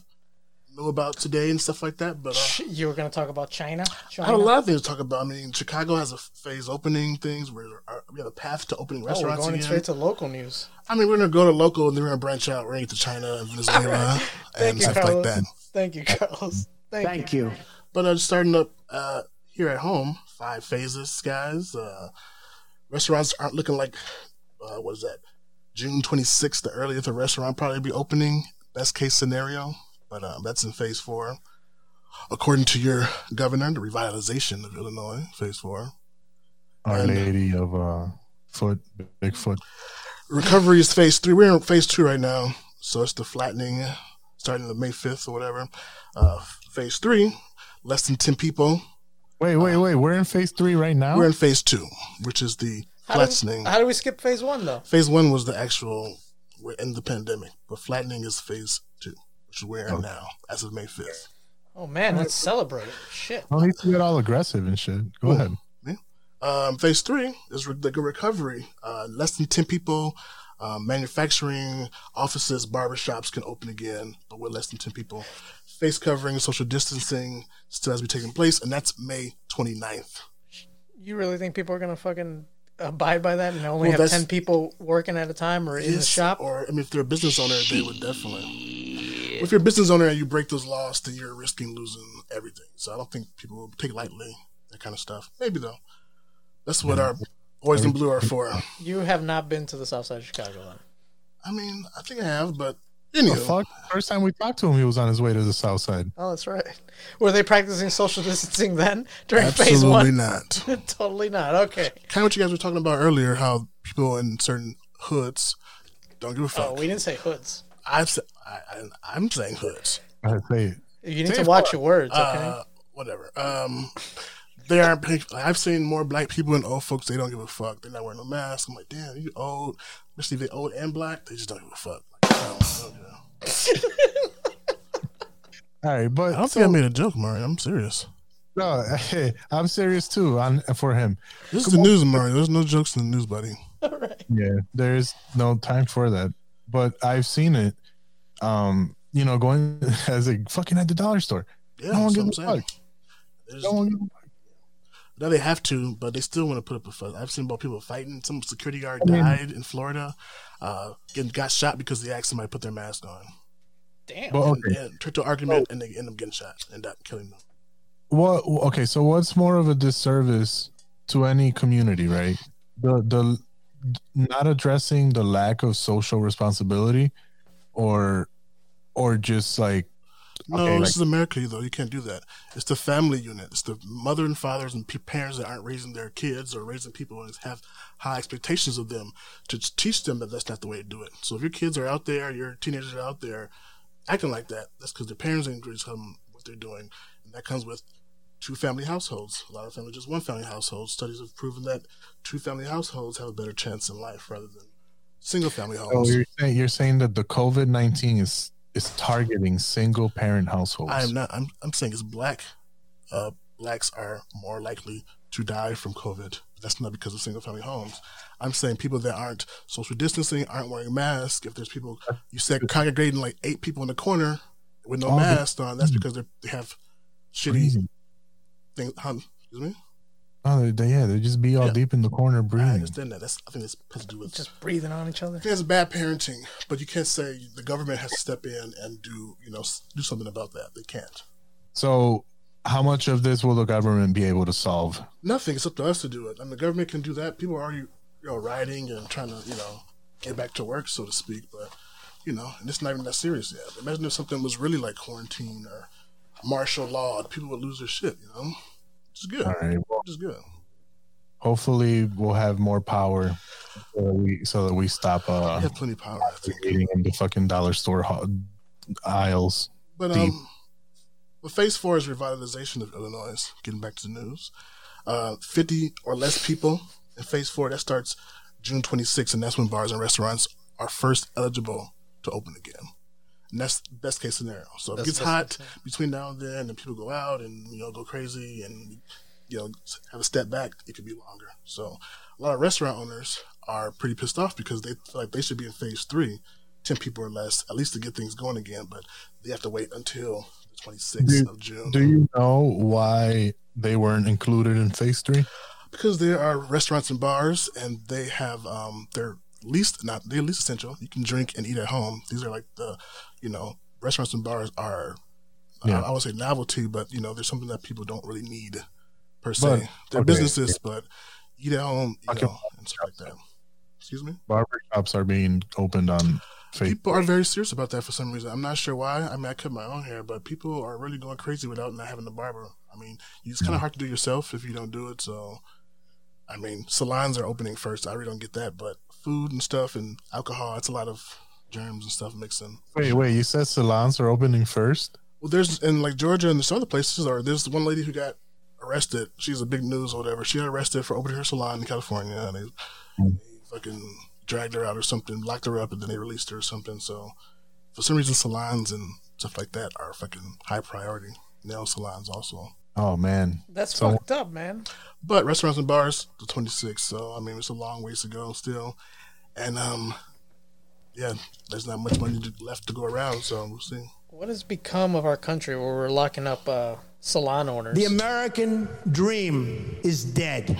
know about today and stuff like that, but uh, You were going to talk about China? I China? have a lot of things to talk about. I mean, Chicago has a phase opening things where uh, we have a path to opening Oh, we're restaurants going again. straight to local news. I mean, we're gonna go to local and then we're gonna branch out. We're gonna China and Venezuela Thank and you, stuff Carlos. like that. Thank you, Carlos. Thank, you. But uh, starting up uh, here at home, five phases, guys. Uh, restaurants aren't looking like uh, what is that? June 26th, the earliest a restaurant probably be opening. Best case scenario, but um, that's in phase four. According to your governor, the revitalization of Illinois, phase four. Our And- Lady of uh, Foot, Bigfoot. Recovery is phase three. We're in phase two right now, so it's the flattening, starting the May 5th or whatever. Uh, phase three, less than 10 people. Wait, wait, wait. We're in phase three right now. We're in phase two, which is the How did, flattening. how do we skip phase one, though? Phase one was the actual, we're in the pandemic, but flattening is phase two, which is where we're in now, as of May 5th. Oh, man, let's celebrate. Shit. No need to get all aggressive and shit. Go ahead. Um, phase three is re- the recovery. Uh, less than 10 people, um, manufacturing, offices, barbershops can open again, but with less than 10 people. Face covering, social distancing still has to be taking place, and that's May 29th. You really think people are going to fucking abide by that and only Well, have 10 people working at a time or in the shop? Or, I mean, if they're a business owner, they would definitely. If you're a business owner and you break those laws, then you're risking losing everything. So I don't think people will take lightly that kind of stuff. Maybe though. That's what our boys in blue are for. You have not been to the south side of Chicago, then. I mean, I think I have, but The anyway. fuck? First time we talked to him, he was on his way to the south side. Oh, that's right. Were they practicing social distancing then during phase one? Absolutely not. totally not. Okay. Kind of what you guys were talking about earlier, how people in certain hoods don't give a oh, fuck. Oh, we didn't say hoods. I've, sa- I, I, I'm saying hoods. I say it. You need Say to watch your words, okay? Uh, whatever. Um, they aren't. I've seen more black people and old folks. They don't give a fuck. They're not wearing a mask. I'm like, damn, you old. Especially if they old and black. They just don't give a fuck. Like, I don't, I don't. All right, but I don't think I made a joke, Mario. I'm serious. no, I'm serious too. On for him. This is the news, Mario. There's no jokes in the news, buddy. All right. Yeah, there's no time for that. But I've seen it. Um, you know, going as a fucking at the dollar store. Yeah, no one that's what gives a fuck. No one gives a fuck. Now they have to, but they still want to put up a fuss. I've seen about people fighting. Some security guard I mean- died in Florida, uh, getting got shot because they asked somebody to put their mask on. Damn. Well, And, okay. and turned to an argument, and they end up getting shot and up killing them. What? Okay, so what's more of a disservice to any community, right? The the not addressing the lack of social responsibility, or or just like No, Okay, this like- is America, though. You can't do that. It's the family unit. It's the mother and fathers and parents that aren't raising their kids or raising people and have high expectations of them to teach them that that's not the way to do it. So if your kids are out there, your teenagers are out there acting like that, that's because their parents ain't going to tell them what they're doing. And that comes with two family households. A lot of families, just one family households. Studies have proven that two family households have a better chance in life rather than single family oh, homes. you're saying you're saying that the COVID nineteen is is targeting single parent households. I am not. I'm. I'm saying it's black. Uh, blacks are more likely to die from COVID. That's not because of single family homes. I'm saying people that aren't social distancing, aren't wearing masks. If there's people you said congregating like eight people in the corner with no Oh, mask on, that's because they have shitty Crazy. Things. Huh, excuse me. Oh, they, they- yeah, they just be all Yeah. deep in the corner breathing. I breathing. understand that. That's I think it's has to do with Just breathing on each other. I it's bad parenting, but you can't say the government has to step in and do you know do something about that. They can't. So, how much of this will the government be able to solve? Nothing. It's up to us to do it. I mean, the government can do that. People are already you know rioting and trying to you know get back to work, so to speak. But you know, and it's not even that serious yet. Imagine if something was really like quarantine or martial law, people would lose their shit. You know, it's good. All right. Well, is good. hopefully, we'll have more power so that we so that we stop uh We have plenty of power. I think. eating in the fucking dollar store aisles. But Deep. um, but phase four is revitalization of Illinois. Getting back to the news, uh, fifty or less people in phase four. That starts June 26th, and that's when bars and restaurants are first eligible to open again. And that's best case scenario. So if it gets hot case between now and then, and people go out and you know go crazy and you know have a step back, it could be longer. So a lot of restaurant owners are pretty pissed off because they feel like they should be in phase three, 10 people or less, at least to get things going again. But they have to wait until the 26th Do, of June. do you know why they weren't included in phase three? because there are restaurants and bars and they have um they're least not they're least essential. You can drink and eat at home. These are like the you know restaurants and bars are Yeah. I, I would say novelty but you know there's something that people don't really need per se. But, they're okay. businesses but eat at home you Okay. know and stuff like that. Excuse me? Barber shops are being opened on people are very serious about that for some reason. I'm not sure why. I mean i cut my own hair but people are really going crazy without not having a barber. I mean it's kind of hard to do yourself if you don't do it so I mean, salons are opening first. I really don't get that, but food and stuff and alcohol, it's a lot of germs and stuff mixing. Wait, wait, you said salons are opening first? Well, there's in like Georgia and some other places, or there's one lady who got arrested. She's a big news or whatever. She got arrested for opening her salon in California, and they, hmm. they fucking dragged her out or something, locked her up, and then they released her or something. So, for some reason, salons and stuff like that are fucking high priority. Nail salons also. Oh man, That's So- fucked up, man. But restaurants and bars, the 26th. So, I mean, it's a long ways to go still. And, um, yeah, there's not much money to- left to go around. So, we'll see. What has become of our country where we're locking up uh, salon owners? The American dream is dead.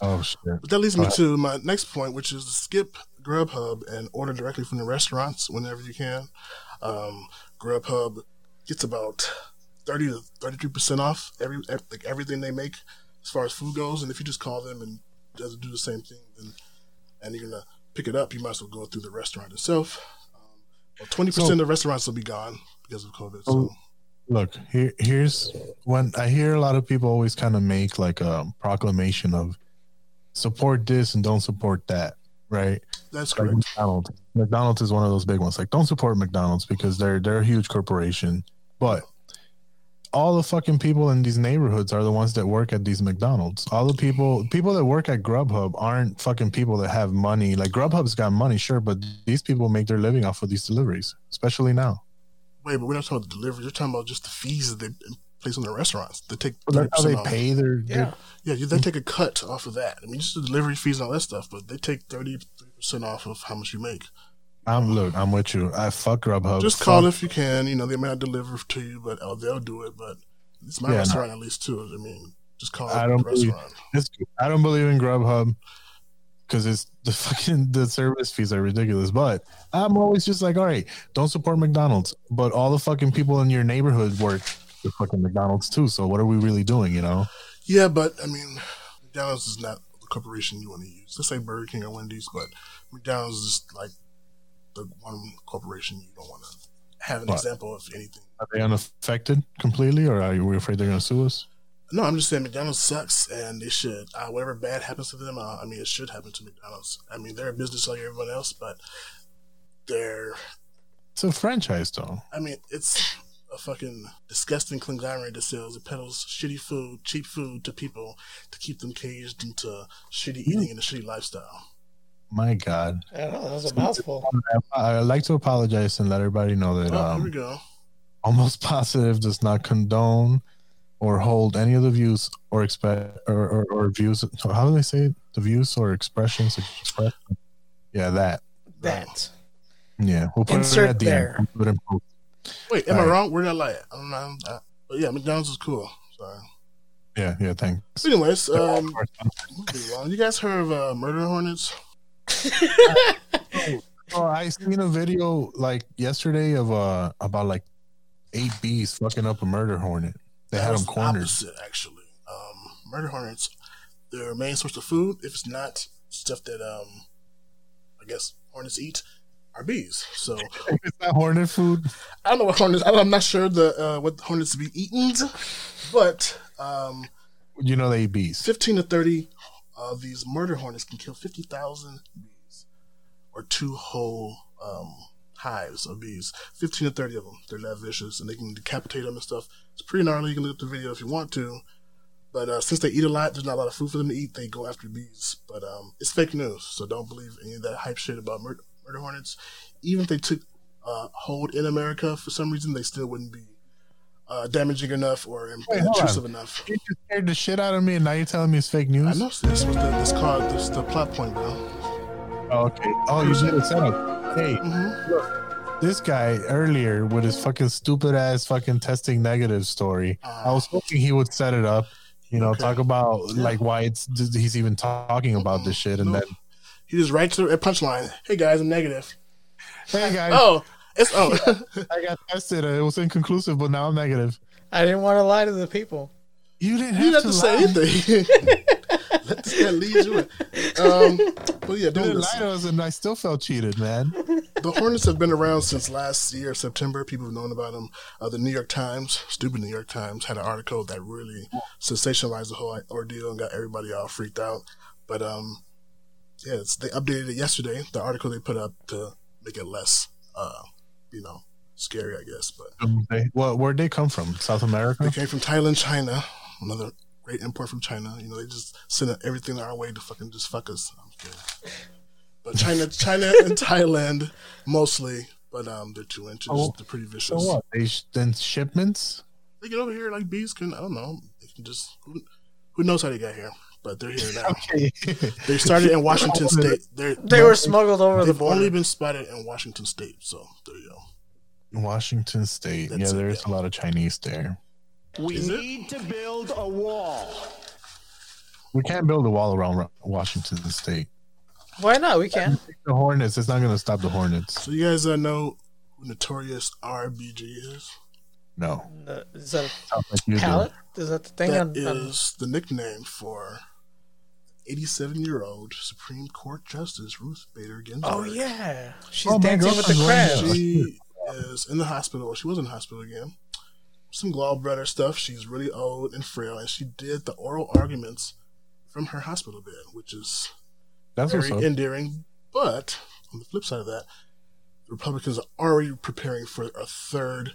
oh shit. But that leads me Right. to my next point, which is to skip Grubhub and order directly from the restaurants whenever you can. Um, Grubhub gets about 30 to 33% off every like everything they make as far as food goes. And if you just call them and does do the same thing, then and you're gonna pick it up, you might as well go through the restaurant itself. Um, well, 20% So- of the restaurants will be gone because of COVID. So, So look, here, here's when I hear a lot of people always kind of make like a proclamation of support this and don't support that, right? that's Like correct. McDonald's. McDonald's is one of those big ones. Like, don't support McDonald's because they're they're a huge corporation. But all the fucking people in these neighborhoods are the ones that work at these McDonald's. All the people people that work at Grubhub aren't fucking people that have money. Like Grubhub's got money, sure, but these people make their living off of these deliveries, especially now. Wait, but we're not talking about the delivery. You're talking about just the fees that they place on the restaurants. They take That's how they off. pay their, yeah. their Yeah, you- they take a cut off of that. I mean, just the delivery fees and all that stuff, but they take thirty percent off of how much you make. I'm look, I'm with you. I fuck Grubhub. just Fuck- call if you can. You know, they may not deliver to you, but oh, they'll do it. But it's my Yeah, restaurant at least too. I mean, just call I don't believe, restaurant. I don't believe in Grubhub because it's the fucking the service fees are ridiculous. But I'm always just like, all right, don't support McDonald's, but all the fucking people in your neighborhood work the fucking McDonald's too. So what are we really doing? You know? Yeah, but I mean, McDonald's is not the corporation you want to use. Let's say Burger King or Wendy's, but McDonald's is like the one corporation you don't want to have an What? example of anything. Are they unaffected completely, or are we afraid they're going to sue us? No, I'm just saying McDonald's sucks, and they should. Uh, whatever bad happens to them, uh, I mean, it should happen to McDonald's. I mean, they're a business like everyone else, but they're. It's a franchise, though. I mean, it's a fucking disgusting conglomerate that sells it peddles shitty food, cheap food to people to keep them caged into shitty eating and a shitty lifestyle. My God, I know, that was a mouthful. I, I'd like to apologize and let everybody know that Oh, here we um, go. almost positive does not condone or hold any of the views or expect or, or, or views. How do they say it? The views or expressions? Express, yeah, that. That. Yeah, we'll put Insert it at the there. end. We'll put it in post. Wait, am I Alright. wrong? Where did I lie? at? I don't know. I, but yeah, McDonald's is cool. Sorry. Yeah, yeah. Thanks. Anyways, um. You guys heard of uh, murder hornets? Oh, I seen a video like yesterday of uh about like eight bees fucking up a murder hornet. They That had them the cornered. Opposite, actually. Um, murder hornets, their main source of food, if it's not stuff that um, I guess hornets eat, are bees. So if It's not hornet food. I don't know what hornets. I'm not sure the uh, what hornets be eaten, but um, You know they eat bees. 15 to 30 of these murder hornets can kill 50,000 bees or two whole um, hives of bees. 15 to 30 of them. They're that vicious and they can decapitate them and stuff. It's pretty gnarly. You can look up the video if you want to. But uh, since they eat a lot, there's not a lot of food for them to eat. They go after bees. But um, it's fake news, so don't believe any of that hype shit about murder, murder hornets. Even if they took uh, hold in America for some reason, they still wouldn't be uh, damaging enough or Wait, intrusive enough. You just scared the shit out of me, and now you're telling me it's fake news. I know this was the this called this the plot point, bro. Oh, okay. Oh, you did a setup. Hey, Mm-hmm. look, this guy earlier with his fucking stupid ass fucking testing negative story. I was hoping he would set it up. You know, talk about like why it's he's even talking about this shit, and then He just right to a punchline. Hey guys, I'm negative. hey guys, Oh, it's oh. I got tested. It was inconclusive, but now I'm negative. I didn't want to lie to the people. You didn't you have, didn't have to say anything. Let this guy lead you in. Um, but yeah, don't lie to us, and I still felt cheated, man. The Hornets have been around since last year, September. People have known about them. Uh, the New York Times, stupid New York Times, had an article that really sensationalized the whole ordeal and got everybody all freaked out. But um, yeah, it's, they updated it yesterday. The article they put up to make it less, uh, you know, scary, I guess. But They, well, where'd they come from? South America? they came from Thailand, China. Another great import from China. You know, they just send everything our way to fucking just fuck us. I'm kidding. But China, China and Thailand mostly. But um, they're two inches. Oh, they're pretty vicious. So what? They sh- then shipments? They get over here like bees can. I don't know. They can just. Who, who knows how they got here? But they're here now. Okay. They started in Washington State. They're, They were smuggled over the They've border. only been spotted in Washington State. So there you go. Washington State. That's yeah, there's a lot of Chinese there. We Is it? need to build a wall. We can't build a wall around Washington State. Why not? We can. The Hornets. It's not going to stop the Hornets. So you guys uh, know who Notorious RBG is? No. Uh, is that Sounds a do. pallet? Is that the thing That on, on the nickname for 87-year-old Supreme Court Justice Ruth Bader Ginsburg. Oh yeah, she's Oh, dancing with the girlfriend's crab. She is in the hospital. She was in the hospital again. Some gallbladder stuff. She's really old and frail, and she did the oral arguments from her hospital bed, which is That's very up. endearing. But on the flip side of that, the Republicans are already preparing for a third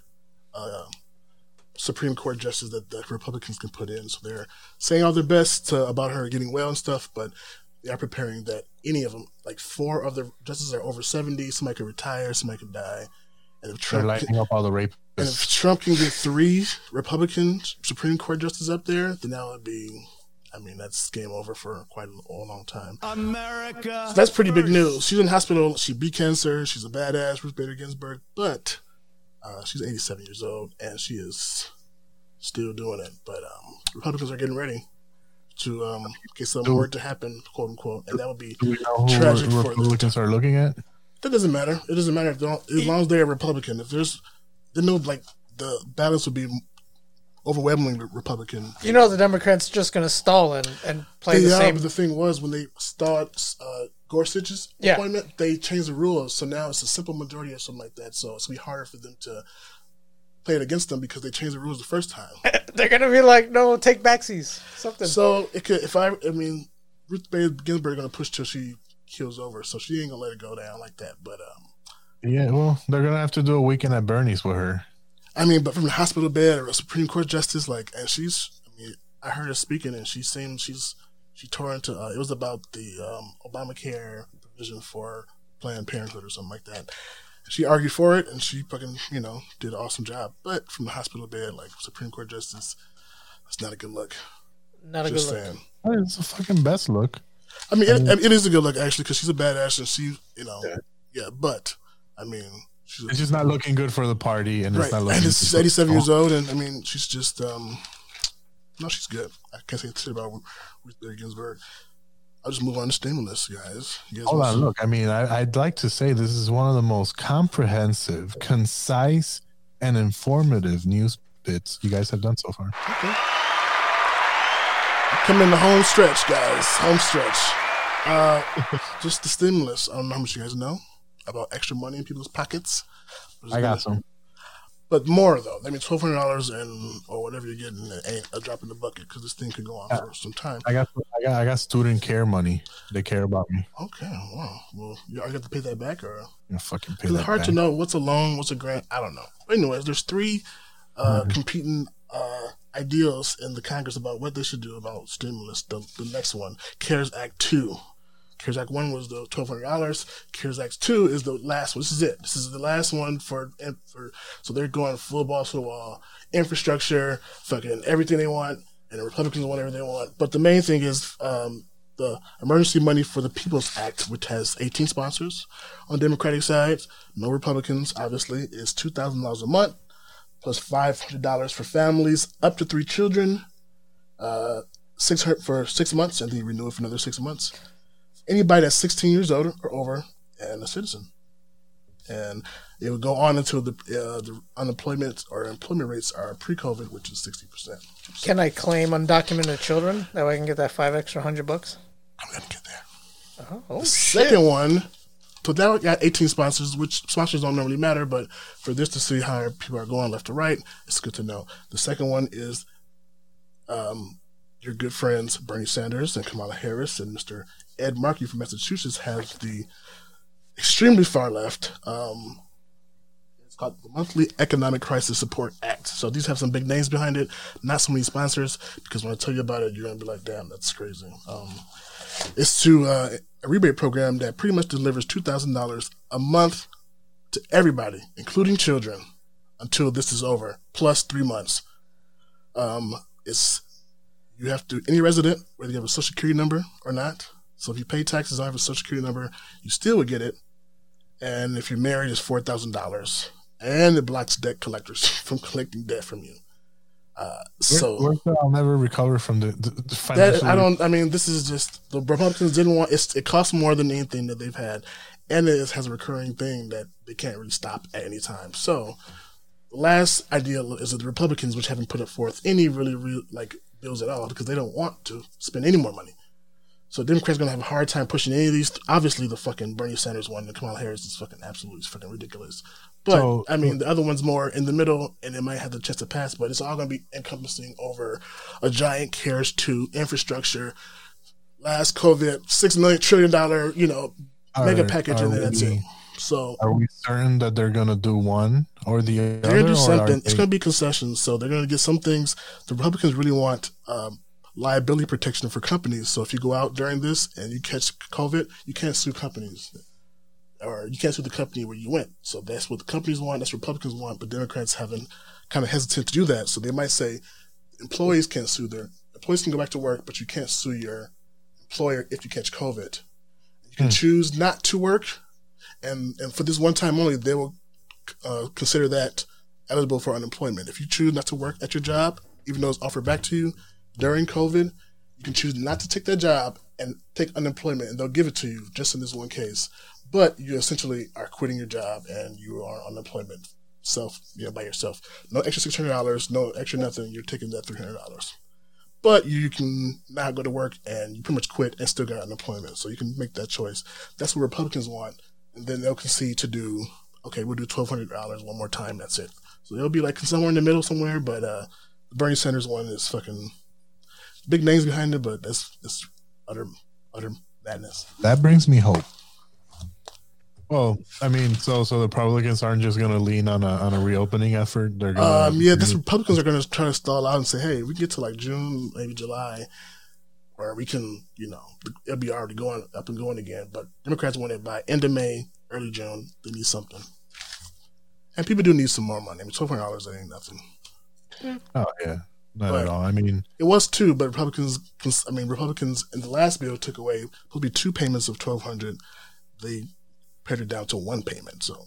uh, Supreme Court justice that the Republicans can put in. So they're saying all their best to, about her getting well and stuff, but they are preparing that any of them, like four of the justices are over 70, somebody could retire, somebody could die. And if They're Trump, lighting up all the rapists. and if Trump can get three Republican Supreme Court justices up there, then that would be, I mean, that's game over for quite a long time. America. So that's pretty big news. She's in hospital. She beat cancer. She's a badass, Ruth Bader Ginsburg. But uh, she's 87 years old and she is still doing it. But um, Republicans are getting ready to um, get some Do- word to happen, quote unquote, and that would be Do we know tragic for the. Republicans are looking at? That doesn't matter. It doesn't matter if they as long as they're a Republican. If there's, then no, like the balance would be overwhelmingly Republican. You know the Democrats just gonna stall and, and play the yeah, same. but the thing was when they stalled uh, Gorsuch's Yeah. appointment, they changed the rules. So now it's a simple majority or something like that. So it's gonna be harder for them to play it against them because they changed the rules the first time. They're gonna be like, no, take backsies, something. so it could, if I, I mean, Ruth Bader Ginsburg gonna push till she kills over, so she ain't gonna let it go down like that. But um, Yeah, well, they're gonna have to do a weekend at Bernie's with her. I mean, but from the hospital bed or a Supreme Court justice, like, and she's, I mean, I heard her speaking, and she seemed she's she tore into. Uh, it was about the um, Obamacare provision for Planned Parenthood or something like that. She argued for it, and she fucking, you know, did an awesome job. But from the hospital bed, like Supreme Court justice, it's not a good look. Not a Just good look. It's a fucking best look. I mean, it, it is a good look actually because she's a badass, and she, you know, yeah. But I mean, she's It's just not looking good for the party, and it's not looking. and good she's 87 years old, and I mean, she's just um, No, she's good. I can't say shit about Ruth Ginsburg. I'll just move on to stimulus, guys. Guys Hold on, look. I mean, I, I'd like to say this is one of the most comprehensive, concise, and informative news bits you guys have done so far. Come in the home stretch, guys. Home stretch. Uh, just the stimulus. I don't know how much you guys know about extra money in people's pockets. I got some. But more though. I mean, twelve hundred dollars and or whatever you're getting ain't a drop in the bucket because this thing could go on for some time. I got, I got, I got student care money. They care about me. Okay, wow. Well, you you got to pay that back or? I'm fucking pay It's hard to know what's a loan, what's a grant. I don't know. But anyways, there's three uh, Mm-hmm. competing uh, ideals in the Congress about what they should do about stimulus. The, the next one, CARES Act two. CARES Act one was the twelve hundred dollars. CARES Act two is the last one. This is it. This is the last one for for. So they're going full ball to the wall. Infrastructure, fucking everything they want, and the Republicans want everything they want. But the main thing is um, the Emergency Money for the People's Act, which has 18 sponsors on Democratic side, no Republicans, obviously, is $2,000 a month, plus $500 for families up to three children, uh, 600 for six months, and then you renew it for another six months. Anybody that's 16 years old or over and a citizen. And it would go on until the uh, the unemployment or employment rates are pre-COVID, which is 60%. Can I claim undocumented children? That way I can get that five extra hundred bucks? I'm gonna get there. Oh, oh The shit. second one, so that got 18 sponsors, which sponsors don't normally matter, but for this to see how people are going left to right, it's good to know. The second one is um, your good friends Bernie Sanders and Kamala Harris and Mr. Ed Markey from Massachusetts has the extremely far left. Um, it's called the Monthly Economic Crisis Support Act. So these have some big names behind it, not so many sponsors, because when I tell you about it, you're going to be like, damn, that's crazy. Um, it's to uh, a rebate program that pretty much delivers $2,000 a month to everybody, including children, until this is over, plus three months. Um, it's you have to any resident, whether you have a social security number or not. So if you pay taxes and have a social security number, you still would get it. And if you're married, it's four thousand dollars, and it blocks debt collectors from collecting debt from you. Uh, so Where- where's the I'll never recover from the, the, the that. I don't. I mean, this is just the Republicans didn't want. It's, it costs more than anything that they've had, and it has a recurring thing that they can't really stop at any time. So, the last idea is that the Republicans, which haven't put forth any really real like bills at all, because they don't want to spend any more money. So Democrats gonna have a hard time pushing any of these. Obviously, the fucking Bernie Sanders one, and Kamala Harris is fucking absolutely fucking ridiculous. But So- I mean, the other one's more in the middle, and it might have the chance to pass. But it's all gonna be encompassing over a giant CARES to infrastructure. Last COVID, six million trillion dollar, you know, mega package, are and that's it. So Are we certain that they're gonna do one or the other? they're gonna do something. It's they- gonna be concessions. So they're gonna get some things. The Republicans really want um, liability protection for companies. So if you go out during this and you catch COVID, you can't sue companies, or you can't sue the company where you went. So that's what the companies want. That's what Republicans want. But Democrats haven't kind of hesitant to do that. So they might say employees can't sue their employees can go back to work, but you can't sue your employer if you catch COVID. You can choose not to work, and and for this one time only, they will uh, consider that eligible for unemployment. If you choose not to work at your job, even though it's offered back to you during COVID, you can choose not to take that job and take unemployment, and they'll give it to you just in this one case. But you essentially are quitting your job and you are unemployment self, you know, by yourself. No extra six hundred dollars, no extra nothing. You're taking that three hundred dollars. But you can now go to work and you pretty much quit and still got unemployment. So you can make that choice. That's what Republicans want. And then they'll concede to do, okay, we'll do $1,200 one more time. That's it. So they'll be like somewhere in the middle somewhere. But uh, the Bernie Sanders one is fucking big names behind it, but that's, that's utter, utter madness. That brings me hope. Well, I mean, so so the Republicans aren't just gonna lean on a on a reopening effort. They're gonna Um, yeah, this Republicans are going to try to stall out and say, "Hey, we get to like June, maybe July, where we can, you know, it'll be already going up and going again." But Democrats want it by end of May, early June. They need something, and people do need some more money. I mean, twelve hundred dollars ain't nothing. Oh yeah, not But- at all. I mean, It was two, but Republicans, I mean, Republicans in the last bill took away to be two payments of twelve hundred. They pared it down to one payment. So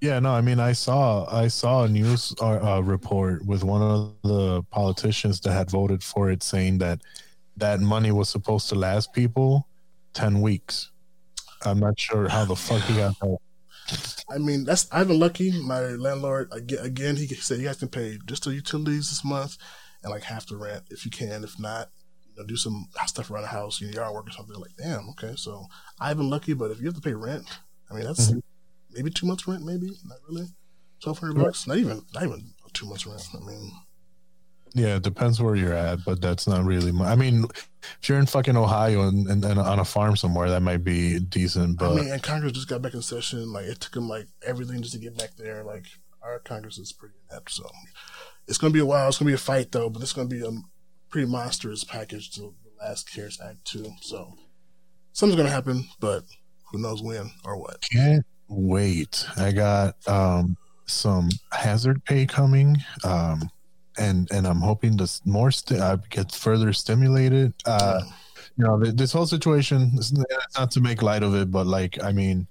Yeah, no, I mean, I saw I saw a news uh, uh, report with one of the politicians that had voted for it, saying that that money was supposed to last people ten weeks. I'm not sure how the fuck he got that. I mean, that's I've been lucky. My landlord again, again he said you guys can pay just the utilities this month and like half the rent if you can. If not, you know, do some stuff around the house, you know, yard work or something. Like, damn, okay. So I've been lucky, but if you have to pay rent, I mean, that's mm-hmm. maybe two months rent, maybe not really. Twelve hundred bucks, not even, not even two months rent. I mean, Yeah, it depends where you're at, but that's not really. mu- I mean, if you're in fucking Ohio and, and, and on a farm somewhere, that might be decent. But I mean, and Congress just got back in session. Like it took them like everything just to get back there. Like our Congress is pretty inept, so it's gonna be a while. It's gonna be a fight though, but it's gonna be a pretty monstrous package to the last CARES Act too. So something's gonna happen, but who knows when or what? can't wait. I got um some hazard pay coming. Um and and I'm hoping to more sti- uh, get further stimulated. Uh you know, this whole situation it's not to make light of it, but like I mean,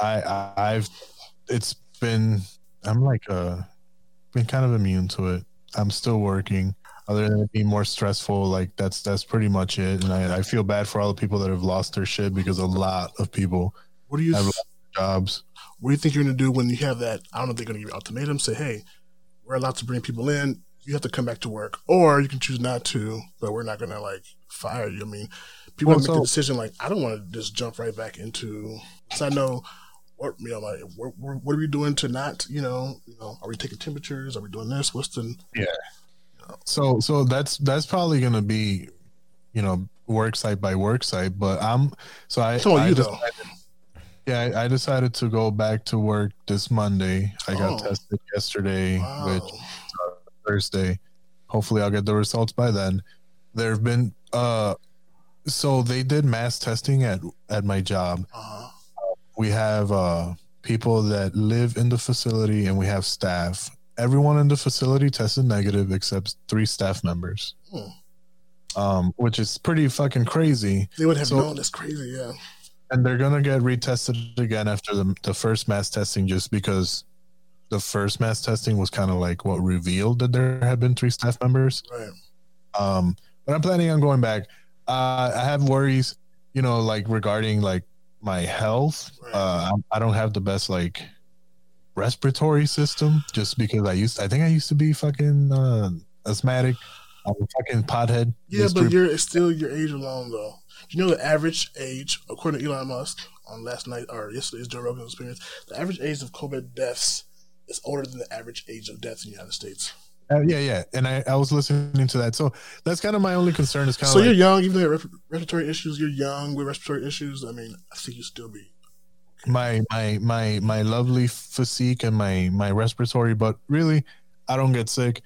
I, I I've it's been I'm like uh been kind of immune to it. I'm still working. Other than it being more stressful, like that's that's pretty much it. And I, I feel bad for all the people that have lost their shit because a lot of people What do you have their jobs. What do you think you're gonna do when you have that? I don't know if they're gonna give you ultimatum. Say, hey, we're allowed to bring people in. You have to come back to work, or you can choose not to. But we're not gonna like fire you. I mean, people Well, make the decision like, I don't want to just jump right back into. Because I know what you know, like, what, what what are we doing to not, you know, you know, are we taking temperatures? Are we doing this? What's the Yeah. So so that's that's probably gonna be, you know, work site by work site. But I'm so I, Talking about I you, decided, yeah, I, I decided to go back to work this Monday. I got Oh. tested yesterday, Wow. which uh, Thursday. Hopefully, I'll get the results by then. There have been uh, so they did mass testing at at my job. uh, we have uh, people that live in the facility and we have staff. Everyone in the facility tested negative except three staff members, Hmm. um, which is pretty fucking crazy. they would have So- known. That's crazy. Yeah. And they're gonna get retested again after the the first mass testing, just because the first mass testing was kind of like what revealed that there had been three staff members. Right. Um, but I'm planning on going back. Uh, I have worries, you know, like regarding like my health. Uh, I, don't have the best like respiratory system just because I used. I think I used to be fucking uh, asthmatic. I'm a fucking pothead. Yeah, but you're still your age alone though. You know the average age, according to Elon Musk on last night or yesterday's Joe Rogan experience, the average age of COVID deaths is older than the average age of deaths in the United States. Uh, yeah, yeah, and I, I was listening to that, so that's kind of my only concern. Is kind of So like, you're young, even though you have respiratory issues, you're young with respiratory issues. I mean, I think you still be. my my my my lovely physique and my my respiratory, but really, I don't get sick.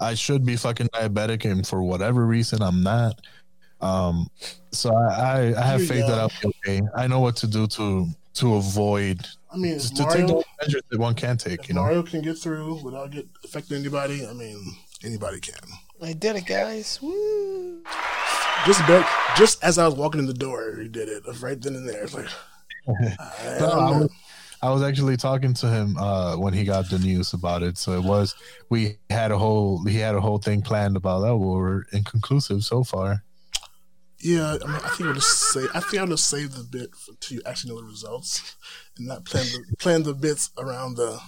I should be fucking diabetic, and for whatever reason, I'm not. Um, so I I, I have faith that. I'll be okay. I know what to do to to avoid I mean, it's to take Mario, those measures that one can take. You know, Mario can get through without get affecting anybody, I mean, anybody can. I did it, guys. Woo. Just bet, just as I was walking in the door, he did it right then and there. It's like, I, No, don't I was, I was actually talking to him uh, when he got the news about it. So it was we had a whole he had a whole thing planned about that. Well, we're inconclusive so far. Yeah, I, mean, I think I'll just say I think I'll just save the bit for, until you actually know the results, and not plan the plan the bits around the.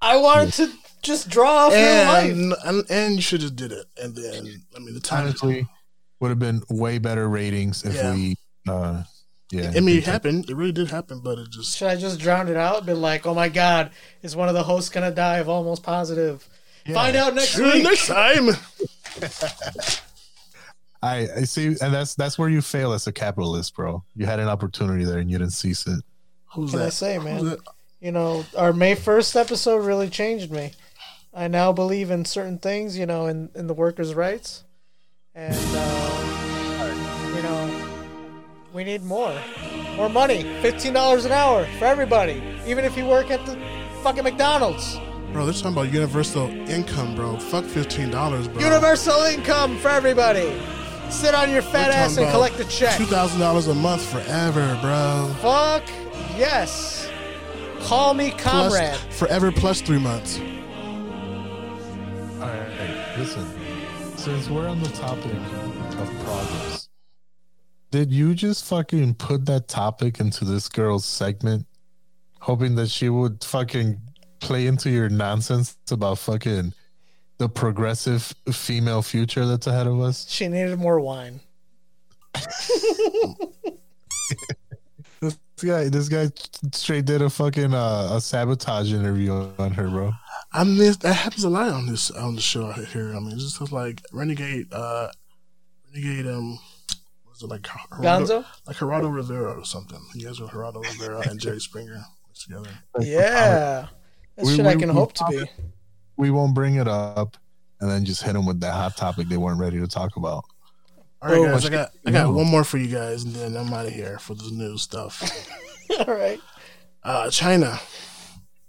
I wanted to just draw off real life. And, and and you should just did it, and then I mean the time. honestly would have been way better ratings if Yeah. we uh yeah I mean, it happened. It really did happen, but it just. Should I just drown it out? Been like, oh my god, is one of the hosts gonna die of almost positive? Find out next Tune week. next time. I, I see and that's that's where you fail as a capitalist bro you had an opportunity there and you didn't seize it Who's Can I say, man? You know, our May first episode really changed me. I now believe in certain things, you know, in, in the workers' rights, and uh, you know, we need more, more money. Fifteen dollars an hour for everybody, even if you work at the fucking McDonald's. Bro, they're talking about universal income, bro. Fuck fifteen dollars, bro. Universal income for everybody. Sit on your fat ass and collect a check. Two thousand dollars a month forever, bro. Fuck yes. Call me plus- comrade. forever plus three months. All right, listen. Since we're on the topic of progress, did you just fucking put that topic into this girl's segment, hoping that she would fucking play into your nonsense about fucking the progressive female future that's ahead of us? She needed more wine. This guy, this guy straight did a fucking uh, a sabotage interview on her, bro. I mean, that happens a lot on this on the show here. I mean, it's just like Renegade, uh, Renegade, um, was it like Gonzo? like Geraldo Rivera or something. You guys are Geraldo Rivera and Jerry Springer together. Yeah. That's We- shit we- I can we hope to be. it. We won't bring it up, and then just hit them with that hot topic they weren't ready to talk about. All right, Oh, guys, I got I got one more for you guys, and then I'm out of here for the news stuff. All right. Uh, China.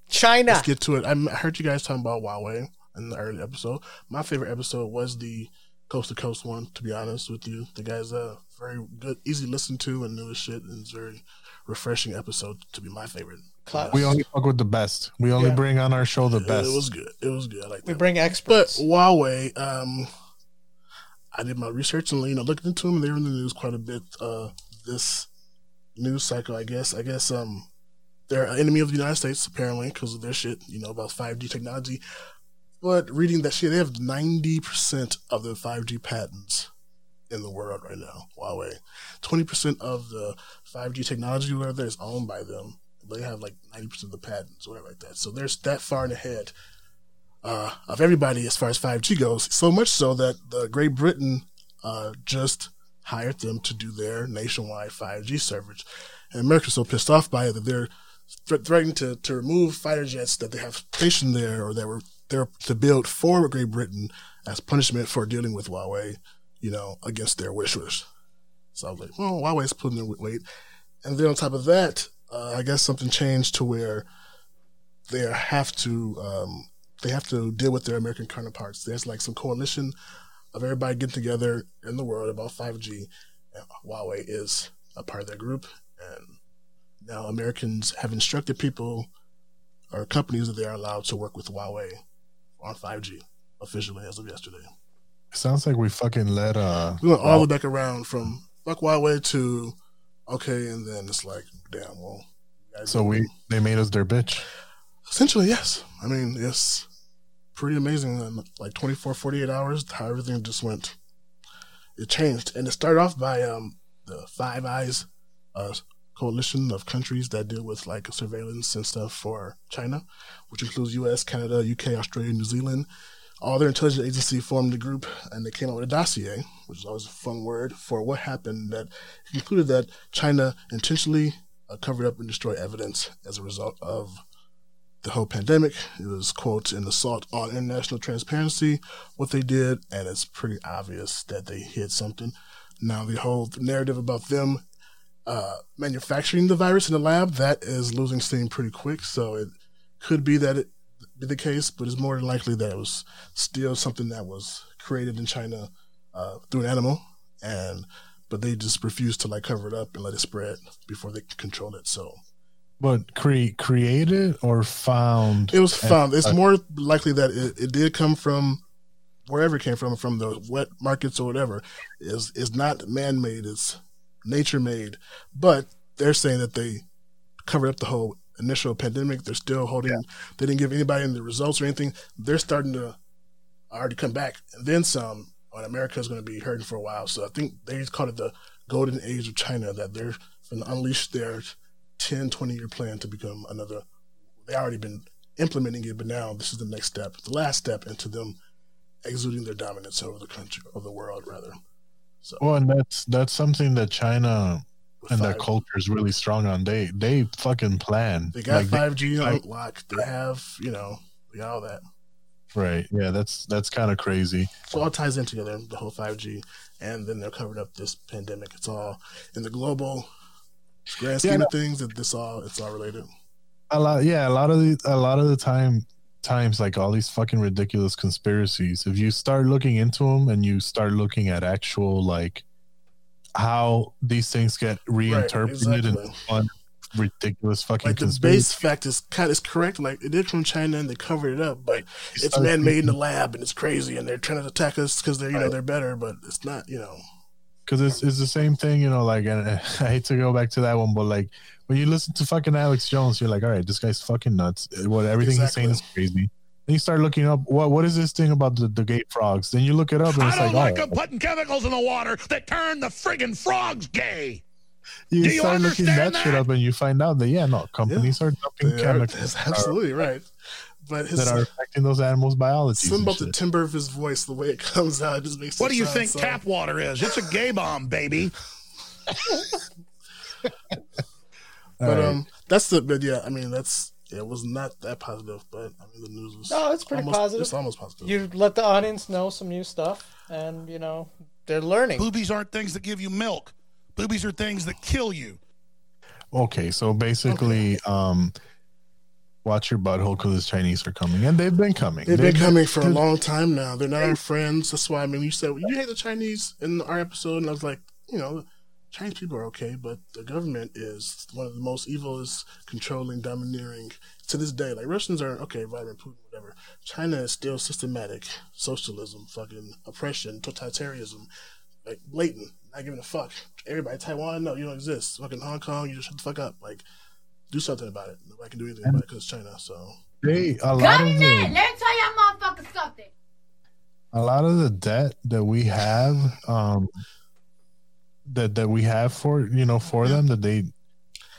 China. Let's get to it. I heard you guys talking about Huawei in the early episode. My favorite episode was the coast to coast one. To be honest with you, the guy's uh very good, easy to listen to, and new as shit, and it's very refreshing episode to be my favorite. Class. We only fuck with the best. We only Yeah. bring on our show the best. It was good. It was good. I like We that. bring But experts. But Huawei, um, I did my research and you know looked into them. They were in the news quite a bit uh, this news cycle. I guess. I guess um, they're an enemy of the United States apparently because of their shit. You know about five G technology. But reading that shit, they have ninety percent of the five G patents in the world right now. Huawei, twenty percent of the five G technology whatever is owned by them. They have like ninety percent of the patents, whatever like that. So they're that far in ahead uh, of everybody as far as 5G goes. So much so that the Great Britain uh, just hired them to do their nationwide 5G service. And America's so pissed off by it that they're thre- threatening to, to remove fighter jets that they have stationed there or that were there to build for Great Britain as punishment for dealing with Huawei, you know, against their wishes. So I was like, well, Huawei's putting their weight. And then on top of that, uh, I guess something changed to where they have to um, they have to deal with their American counterparts. There's like some coalition of everybody getting together in the world about 5G. And Huawei is a part of that group, and now Americans have instructed people or companies that they are allowed to work with Huawei on 5G officially as of yesterday. Sounds like we fucking let uh. We went all the way back around from fuck Huawei to okay, and then it's like, damn, well. So we they made us their bitch. Essentially, yes. I mean, it's pretty amazing. In like 24, 48 hours, how everything just went. It changed. And it started off by um, the Five Eyes uh, coalition of countries that deal with like surveillance and stuff for China, which includes US, Canada, UK, Australia, New Zealand. All their intelligence agency formed a group and they came up with a dossier, which is always a fun word, for what happened that concluded that China intentionally uh, covered up and destroyed evidence as a result of the whole pandemic. It was, quote, an assault on international transparency, what they did, and it's pretty obvious that they hid something. Now, the whole narrative about them uh, manufacturing the virus in the lab, that is losing steam pretty quick. So it could be that it the case, but it's more than likely that it was still something that was created in China uh, through an animal, and but they just refused to like cover it up and let it spread before they could control it. So But cre- created or found? It was found. It's Uh, more likely that it, it did come from wherever it came from, from the wet markets or whatever. Is is not man made. It's nature made. But they're saying that they covered up the whole initial pandemic. They're still holding. They didn't give anybody any results or anything. They're starting to already come back, and then some. On America is going to be hurting for a while. So I think they just called it the golden age of China. That they're going to unleash their 10, 20 year plan to become another they already been implementing it, but now this is the next step, the last step into them exuding their dominance over the country, over the world, rather. So Well, and that's that's something that China and their culture is really strong on. They they fucking plan. they got Like, five G like- lock. They have, you know, they got all that. right? Yeah, that's that's kind of crazy. So all ties in together, the whole five G, and then they're covering up this pandemic. It's all in the global grand scheme Yeah, of things. That this all it's all related. A lot, yeah. A lot of the a lot of the time times like all these fucking ridiculous conspiracies. If you start looking into them and you start looking at actual like how these things get reinterpreted exactly. and fun, ridiculous fucking like the conspiracy. base fact is kind is correct. Like it did from China and they covered it up, but it's started man made in the lab and it's crazy and they're trying to attack us because they're you know they're better, but it's not. You know, because it's, it's the same thing, you know. Like, and I hate to go back to that one, but like when you listen to fucking Alex Jones, you're like, all right, this guy's fucking nuts. What everything he's saying is crazy. Then you start looking up what what is this thing about the, the gay frogs? Then you look it up and I it's don't like, like oh, them putting chemicals in the water that turn the friggin' frogs gay. you, Do you start looking that, understand shit up and you find out that yeah, no, companies are dumping They are- chemicals are- absolutely right. But his that are affecting those animals' biology. something about the timbre of his voice, the way it comes out, it just makes. What do you sound think so- tap water is? It's a gay bomb, baby. But Alright. um, that's the. But yeah, I mean, that's yeah, it was not that positive, but I mean, the news was. No, it's pretty almost, positive. It's almost positive. You let the audience know some new stuff, and you know they're learning. Boobies aren't things that give you milk. Boobies are things that kill you. Okay, so basically, um, watch your butthole because the Chinese are coming, and they've been coming. They've been coming for a long time now. They're not our friends. That's why I mean, you said you hate the Chinese in our episode, and I was like, you know, Chinese people are okay, but the government is one of the most evil, is controlling, domineering to this day. Like Russians are okay, Vladimir Putin, whatever. China is still systematic socialism, fucking oppression, totalitarianism, like blatant, not giving a fuck. Everybody, Taiwan, no, you don't exist. Fucking Hong Kong, you just shut the fuck up. Like, do something about it. Nobody can do anything about it because it's China. So They a lot of Government, the, let me tell y'all motherfuckers something. a lot of the debt that we have, um, that that we have for you know for them that they.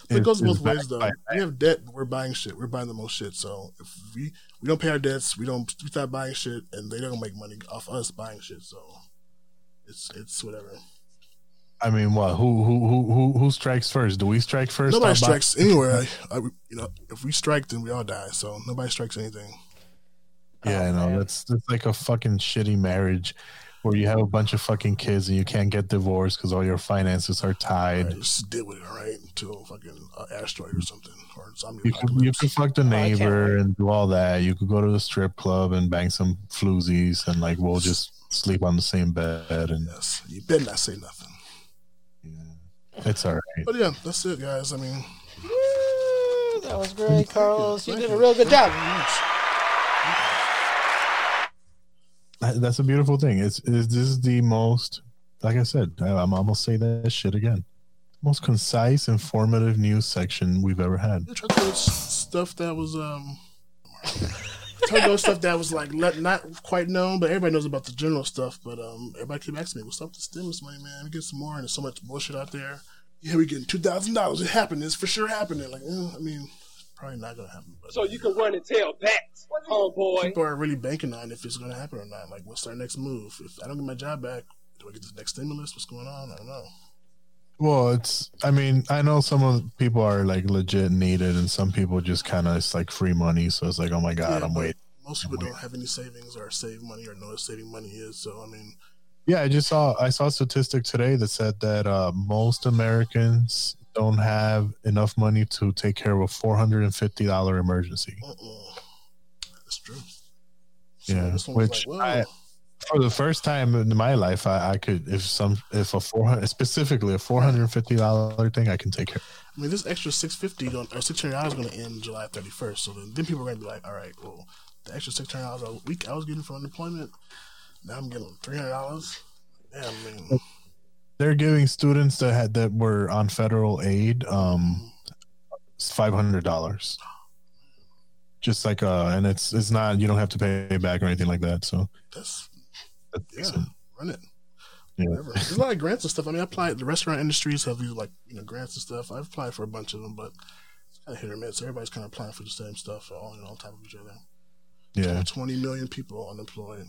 But it goes both ways, though. We have debt, but we're buying shit. We're buying the most shit. So if we we don't pay our debts, we don't we stop buying shit, and they don't make money off us buying shit. So it's it's whatever. I mean, what? Who who who who who strikes first? Do we strike first? nobody Stop by- strikes anywhere. I, I, you know, if we strike, then we all die. So nobody strikes anything. Yeah, I know. Oh, that's that's like a fucking shitty marriage where you have a bunch of fucking kids and you can't get divorced because all your finances are tied. Just deal with it, all right? Until fucking uh, asteroid or something or zombie You could, you could fuck the neighbor and do all that. You could go to the strip club and bang some floozies and like we'll just sleep on the same bed and yes, you better not say nothing. Yeah, it's all right. But yeah, that's it, guys. I mean, Woo, that was great, Carlos. You did a real good job. That- That's a beautiful thing. It's, it's this is the most, like I said, I, I'm almost say that shit again. Most concise, informative news section we've ever had. I to do stuff that was um. Tried to do stuff that was like not, not quite known, but everybody knows about the general stuff. But um, everybody keep asking me, "What's up with the stimulus money, man? We get some more, and there's so much bullshit out there." Yeah, we getting two thousand dollars. It happened. It's for sure happening. Like, eh, I mean, probably not gonna happen. But So you can run and tell back, homeboy. people are really banking on if it's gonna happen or not. Like, what's our next move? If I don't get my job back, do I get the next stimulus? What's going on? I don't know. Well, it's. I mean, I know some of the people are like legit needed, and some people just kind of it's like free money. So it's like, oh my god, Yeah, I'm but waiting. Most people don't have any savings or save money or know what saving money is. So I mean, Yeah, I just saw. I saw a statistic today that said that uh, most Americans don't have enough money to take care of a four hundred and fifty dollar emergency. that's true. Yeah, one was which like, I, for the first time in my life, I, I could if some if a four hundred specifically a four hundred and fifty dollar thing, I can take care. Of. I mean, this extra six fifty or six hundred dollars is going to end July thirty first. So then, then people are going to be like, all right, well, the extra six hundred dollars a week I was getting from unemployment, now I'm getting three hundred dollars. Yeah, I mean, They're giving students that had that were on federal aid um five hundred dollars. Just like uh, and it's it's not you don't have to pay it back or anything like that. So that's that's yeah, decent. run it. Yeah. Whatever. There's a lot of grants and stuff. I mean, I applied. The restaurant industries have these like you know grants and stuff. I've applied for a bunch of them, but it's kind of hit or miss. Everybody's kind of applying for the same stuff, all you know, on top of each other. Yeah. twenty million people unemployed.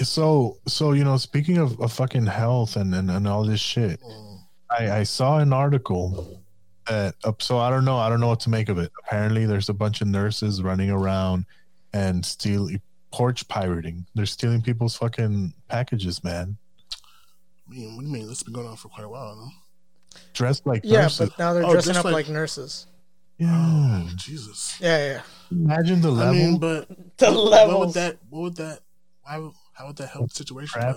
So so you know, speaking of, of fucking health and, and, and all this shit, mm. I, I saw an article that up so I don't know, I don't know what to make of it. Apparently there's a bunch of nurses running around and stealing porch pirating. They're stealing people's fucking packages, man. I mean, what do you mean? This has been going on for quite a while, no? Dressed like Yeah, nurses. but now they're Oh, dressing up like- like, nurses. Yeah. Oh, Jesus. Yeah, yeah. Imagine the level. I mean, but The level. What would that? What would that? Why? How would that help the situation? Are,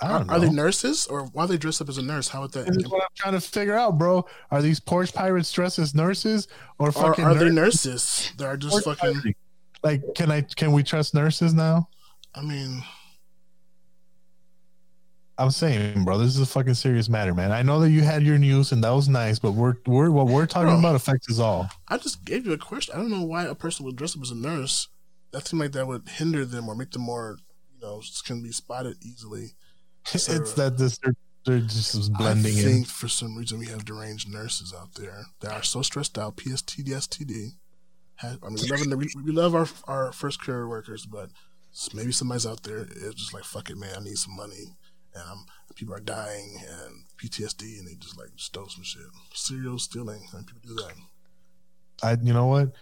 don't know. are they nurses or why are they dressed up as a nurse? How would that? This is what I'm trying to figure out, bro. Are these porch pirates dressed as nurses or fucking are they nurses? nurses that are just porch fucking? pirating? Like, can I? Can we trust nurses now? I mean, I'm saying, bro, this is a fucking serious matter, man. I know that you had your news and that was nice, but we're we're what we're talking Bro. about affects us all. I just gave you a question. I don't know why a person would dress up as a nurse. That seemed like that would hinder them or make them more, you know, can be spotted easily. It's that this they're, they're just blending I in. for some reason we have deranged nurses out there that are so stressed out. PSTD, STD. Have- I mean, we love, we, we love our our first career workers, but maybe somebody's out there is just like, fuck it, man. I need some money, and I'm, people are dying and PTSD, and they just like stole some shit. Serial stealing, and people do that. I, you know what?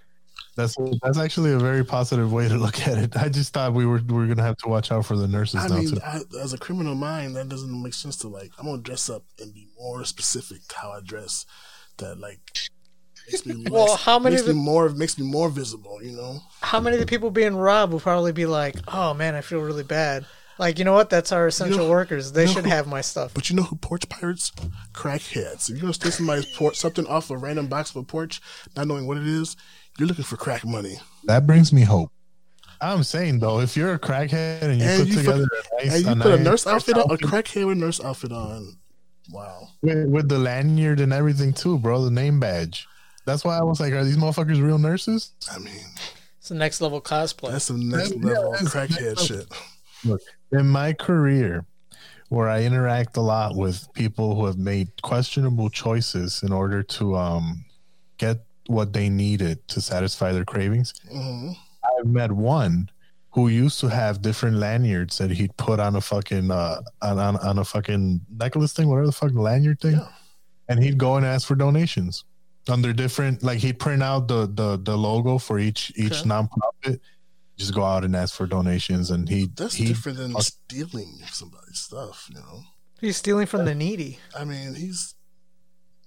That's that's actually a very positive way to look at it. I just thought we were we were gonna have to watch out for the nurses I now. mean, too. I, as a criminal mind, that doesn't make sense to like. I'm gonna dress up and be more specific to how I dress. That like makes me less, Well, how many makes of me more makes me more visible. You know, How many of the people being robbed will probably be like, "Oh man, I feel really bad." Like, you know what? That's our essential know- workers. They you know should who- have my stuff. but you know who porch pirates? Crackheads. If you're gonna steal somebody's porch, something off a random box of a porch, not knowing what it is, you're looking for crack money. That brings me hope. I'm saying though, if you're a crackhead and you and put you, together fuck- a nice, and you a put a nurse outfit on, a crackhead with a nurse outfit on. Wow. with, with the lanyard and everything too, bro, the name badge. That's why I was like, are these motherfuckers real nurses? I mean, It's the next level cosplay. that's some next Yeah, level that's crackhead next shit. Look, in my career, where I interact a lot with people who have made questionable choices in order to um, get what they needed to satisfy their cravings, hmm I've met one who used to have different lanyards that he'd put on a fucking uh, on, on, on a fucking necklace thing, whatever the fucking lanyard thing, Yeah. and he'd go and ask for donations under different like he'd print out the the the logo for each each Okay. nonprofit. Just go out and ask for donations, and he That's he different than stealing somebody's stuff, you know. He's stealing from the needy. I mean, he's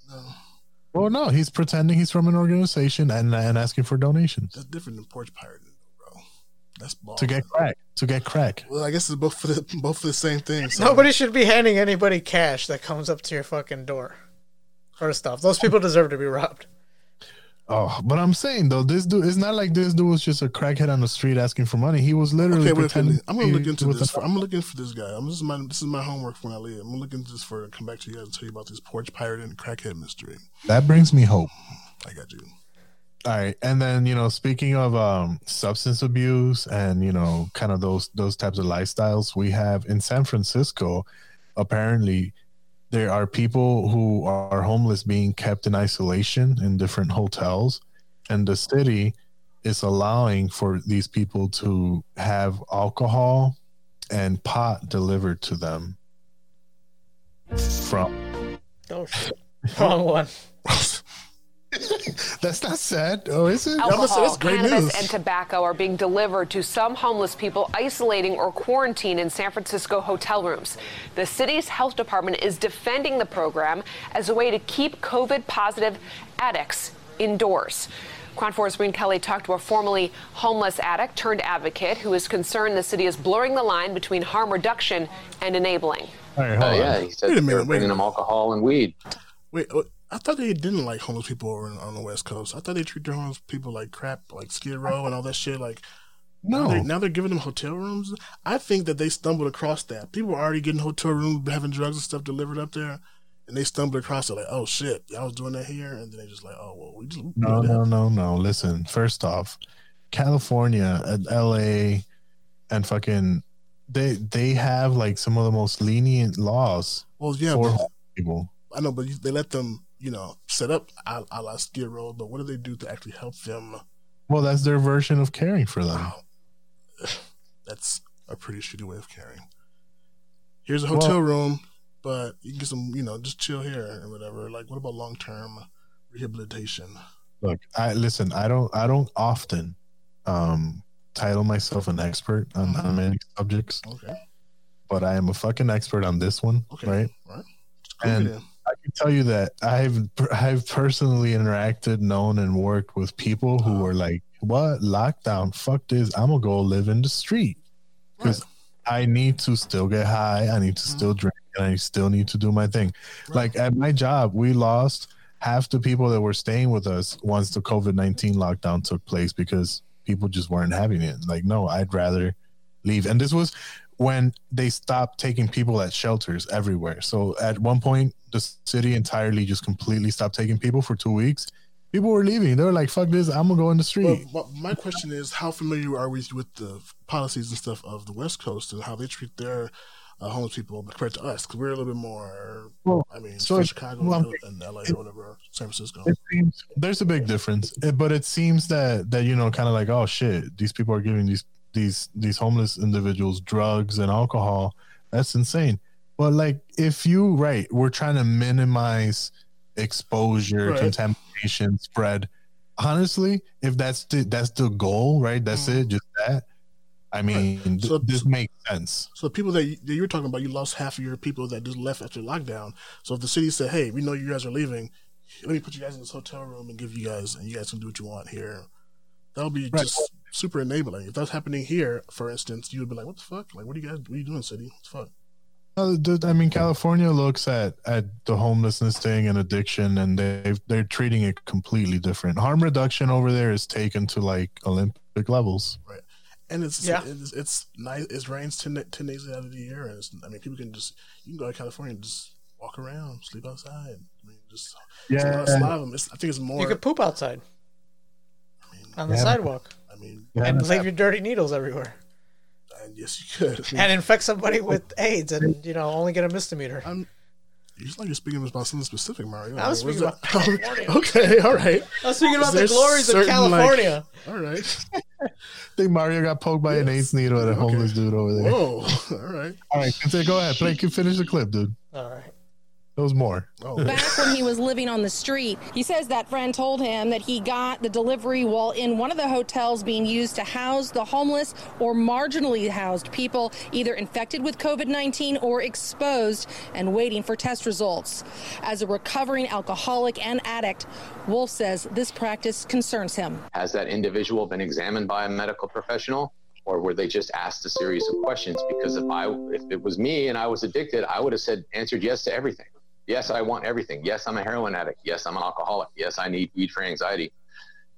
no, Well, no, he's pretending he's from an organization and and asking for donations that's different than porch pirating, bro. That's ball. to get crack. To get crack. Well, I guess it's both for the both for the same thing. So. Nobody should be handing anybody cash that comes up to your fucking door. First off, those people deserve to be robbed. Oh, but I'm saying though, this dude it's not like this dude was just a crackhead on the street asking for money. He was literally Okay, pretending. I'm gonna look into this. For, I'm gonna look into for this guy. I'm, this is my this is my homework for when I leave. I'm gonna look into this for come back to you guys and tell you about this porch pirate and crackhead mystery. that brings me hope. I got you. All right, and then you know, speaking of um, substance abuse and you know, kind of those those types of lifestyles, we have in San Francisco. Apparently, there are people who are homeless being kept in isolation in different hotels, and the city is allowing for these people to have alcohol and pot delivered to them from. Oh shit. Wrong one. That's not sad. Oh, is it? Alcohol, that's great cannabis, news. and tobacco are being delivered to some homeless people isolating or quarantine in San Francisco hotel rooms. The city's health department is defending the program as a way to keep COVID positive addicts indoors. KRON 4's Maureen Kelly talked to a formerly homeless addict turned advocate who is concerned the city is blurring the line between harm reduction and enabling. All right, Uh, yeah, he said Wait a they minute, were wait bringing them alcohol and weed. Wait, oh, I thought they didn't like homeless people over on the West Coast. I thought they treat their homeless people like crap, like Skid Row and all that shit. Like No. now they're, now they're giving them hotel rooms. I think that they stumbled across that. People were already getting hotel rooms, having drugs and stuff delivered up there, and they stumbled across it. Like, oh shit, y'all was doing that here, and then they just like, oh well, we just No, no, no, no. Listen, first off, California uh, and LA and fucking they they have like some of the most lenient laws Well, yeah, for but- people. I know, but they let them, you know, set up a, a la Skid Row. But what do they do to actually help them? Well, that's their version of caring for them. That's a pretty shitty way of caring. Here's a hotel Well- room, but you can get some, you know, just chill here and whatever. Like, what about long term rehabilitation? Look, I listen. I don't. I don't often um title myself an expert on, on many subjects, Okay, but I am a fucking expert on this one, okay, right? right. Just cook And in. I can tell you that I've I've personally interacted, known, and worked with people who were like, "What lockdown? Fuck this! I'm gonna go live in the street." Because I need to still get high. I need to mm-hmm. still drink, and I still need to do my thing. Like at my job, we lost half the people that were staying with us once the COVID nineteen lockdown took place because people just weren't having it. Like, no, I'd rather leave. And this was when they stopped taking people at shelters everywhere. So at one point, the city entirely just completely stopped taking people for two weeks. People were leaving. They were like, "Fuck this! I'm gonna go in the street." Well, but my question is, how familiar are we with the policies and stuff of the West Coast and how they treat their uh, homeless people compared to us? Because we're a little bit more. Well, I mean, so Chicago well, and LA or whatever, San Francisco. Seems there's a big difference, It- but it seems that that you know, kind of like, oh shit, these people are giving these these these homeless individuals drugs and alcohol. That's insane. But like, if you right, we're trying to minimize exposure, Right. contamination, spread. Honestly, if that's the that's the goal, right? That's mm. it, just that. I mean, th- So- this makes sense. So the people that you, that you were talking about, you lost half of your people that just left after lockdown. So if the city said, "Hey, we know you guys are leaving, let me put you guys in this hotel room and give you guys, and you guys can do what you want here," that would be Right. just super enabling. If that's happening here, for instance, you would be like, "What the fuck? Like, what are you guys? What are you doing, city? What the fuck?" Uh, I mean, California looks at at the homelessness thing and addiction, and they they're treating it completely different. Harm reduction over there is taken to like Olympic levels. Right. And it's Yeah. it's, it's nice. It rains ten, 10 days out of the year, and it's, I mean, people can just you can go to California and just walk around, sleep outside. I mean, just it's a lot, it's a lot of them. It's, I think it's more. You could poop outside on the Yeah. sidewalk I mean, and leave your dirty needles everywhere and yes, you could. I mean, and infect somebody with AIDS and you know only get a misdemeanor. I'm, it's like you're speaking about something specific, Mario. I was Like, speaking about? California. okay, all right. I was speaking about the there glories of certain, like- California. all right. I think Mario got poked by an AIDS needle at a homeless dude over there. Whoa. All right. All right, Kente, go ahead. Play. Finish the clip, dude. All right. There was more. Oh. Back when he was living on the street, he says that friend told him that he got the delivery while in one of the hotels being used to house the homeless or marginally housed people either infected with COVID 19 or exposed and waiting for test results. As a recovering alcoholic and addict, Wolf says this practice concerns him. Has that individual been examined by a medical professional? Or were they just asked a series of questions? Because if I, if it was me and I was addicted, I would have said, answered yes to everything. Yes, I want everything. Yes, I'm a heroin addict. Yes, I'm an alcoholic. Yes, I need weed for anxiety.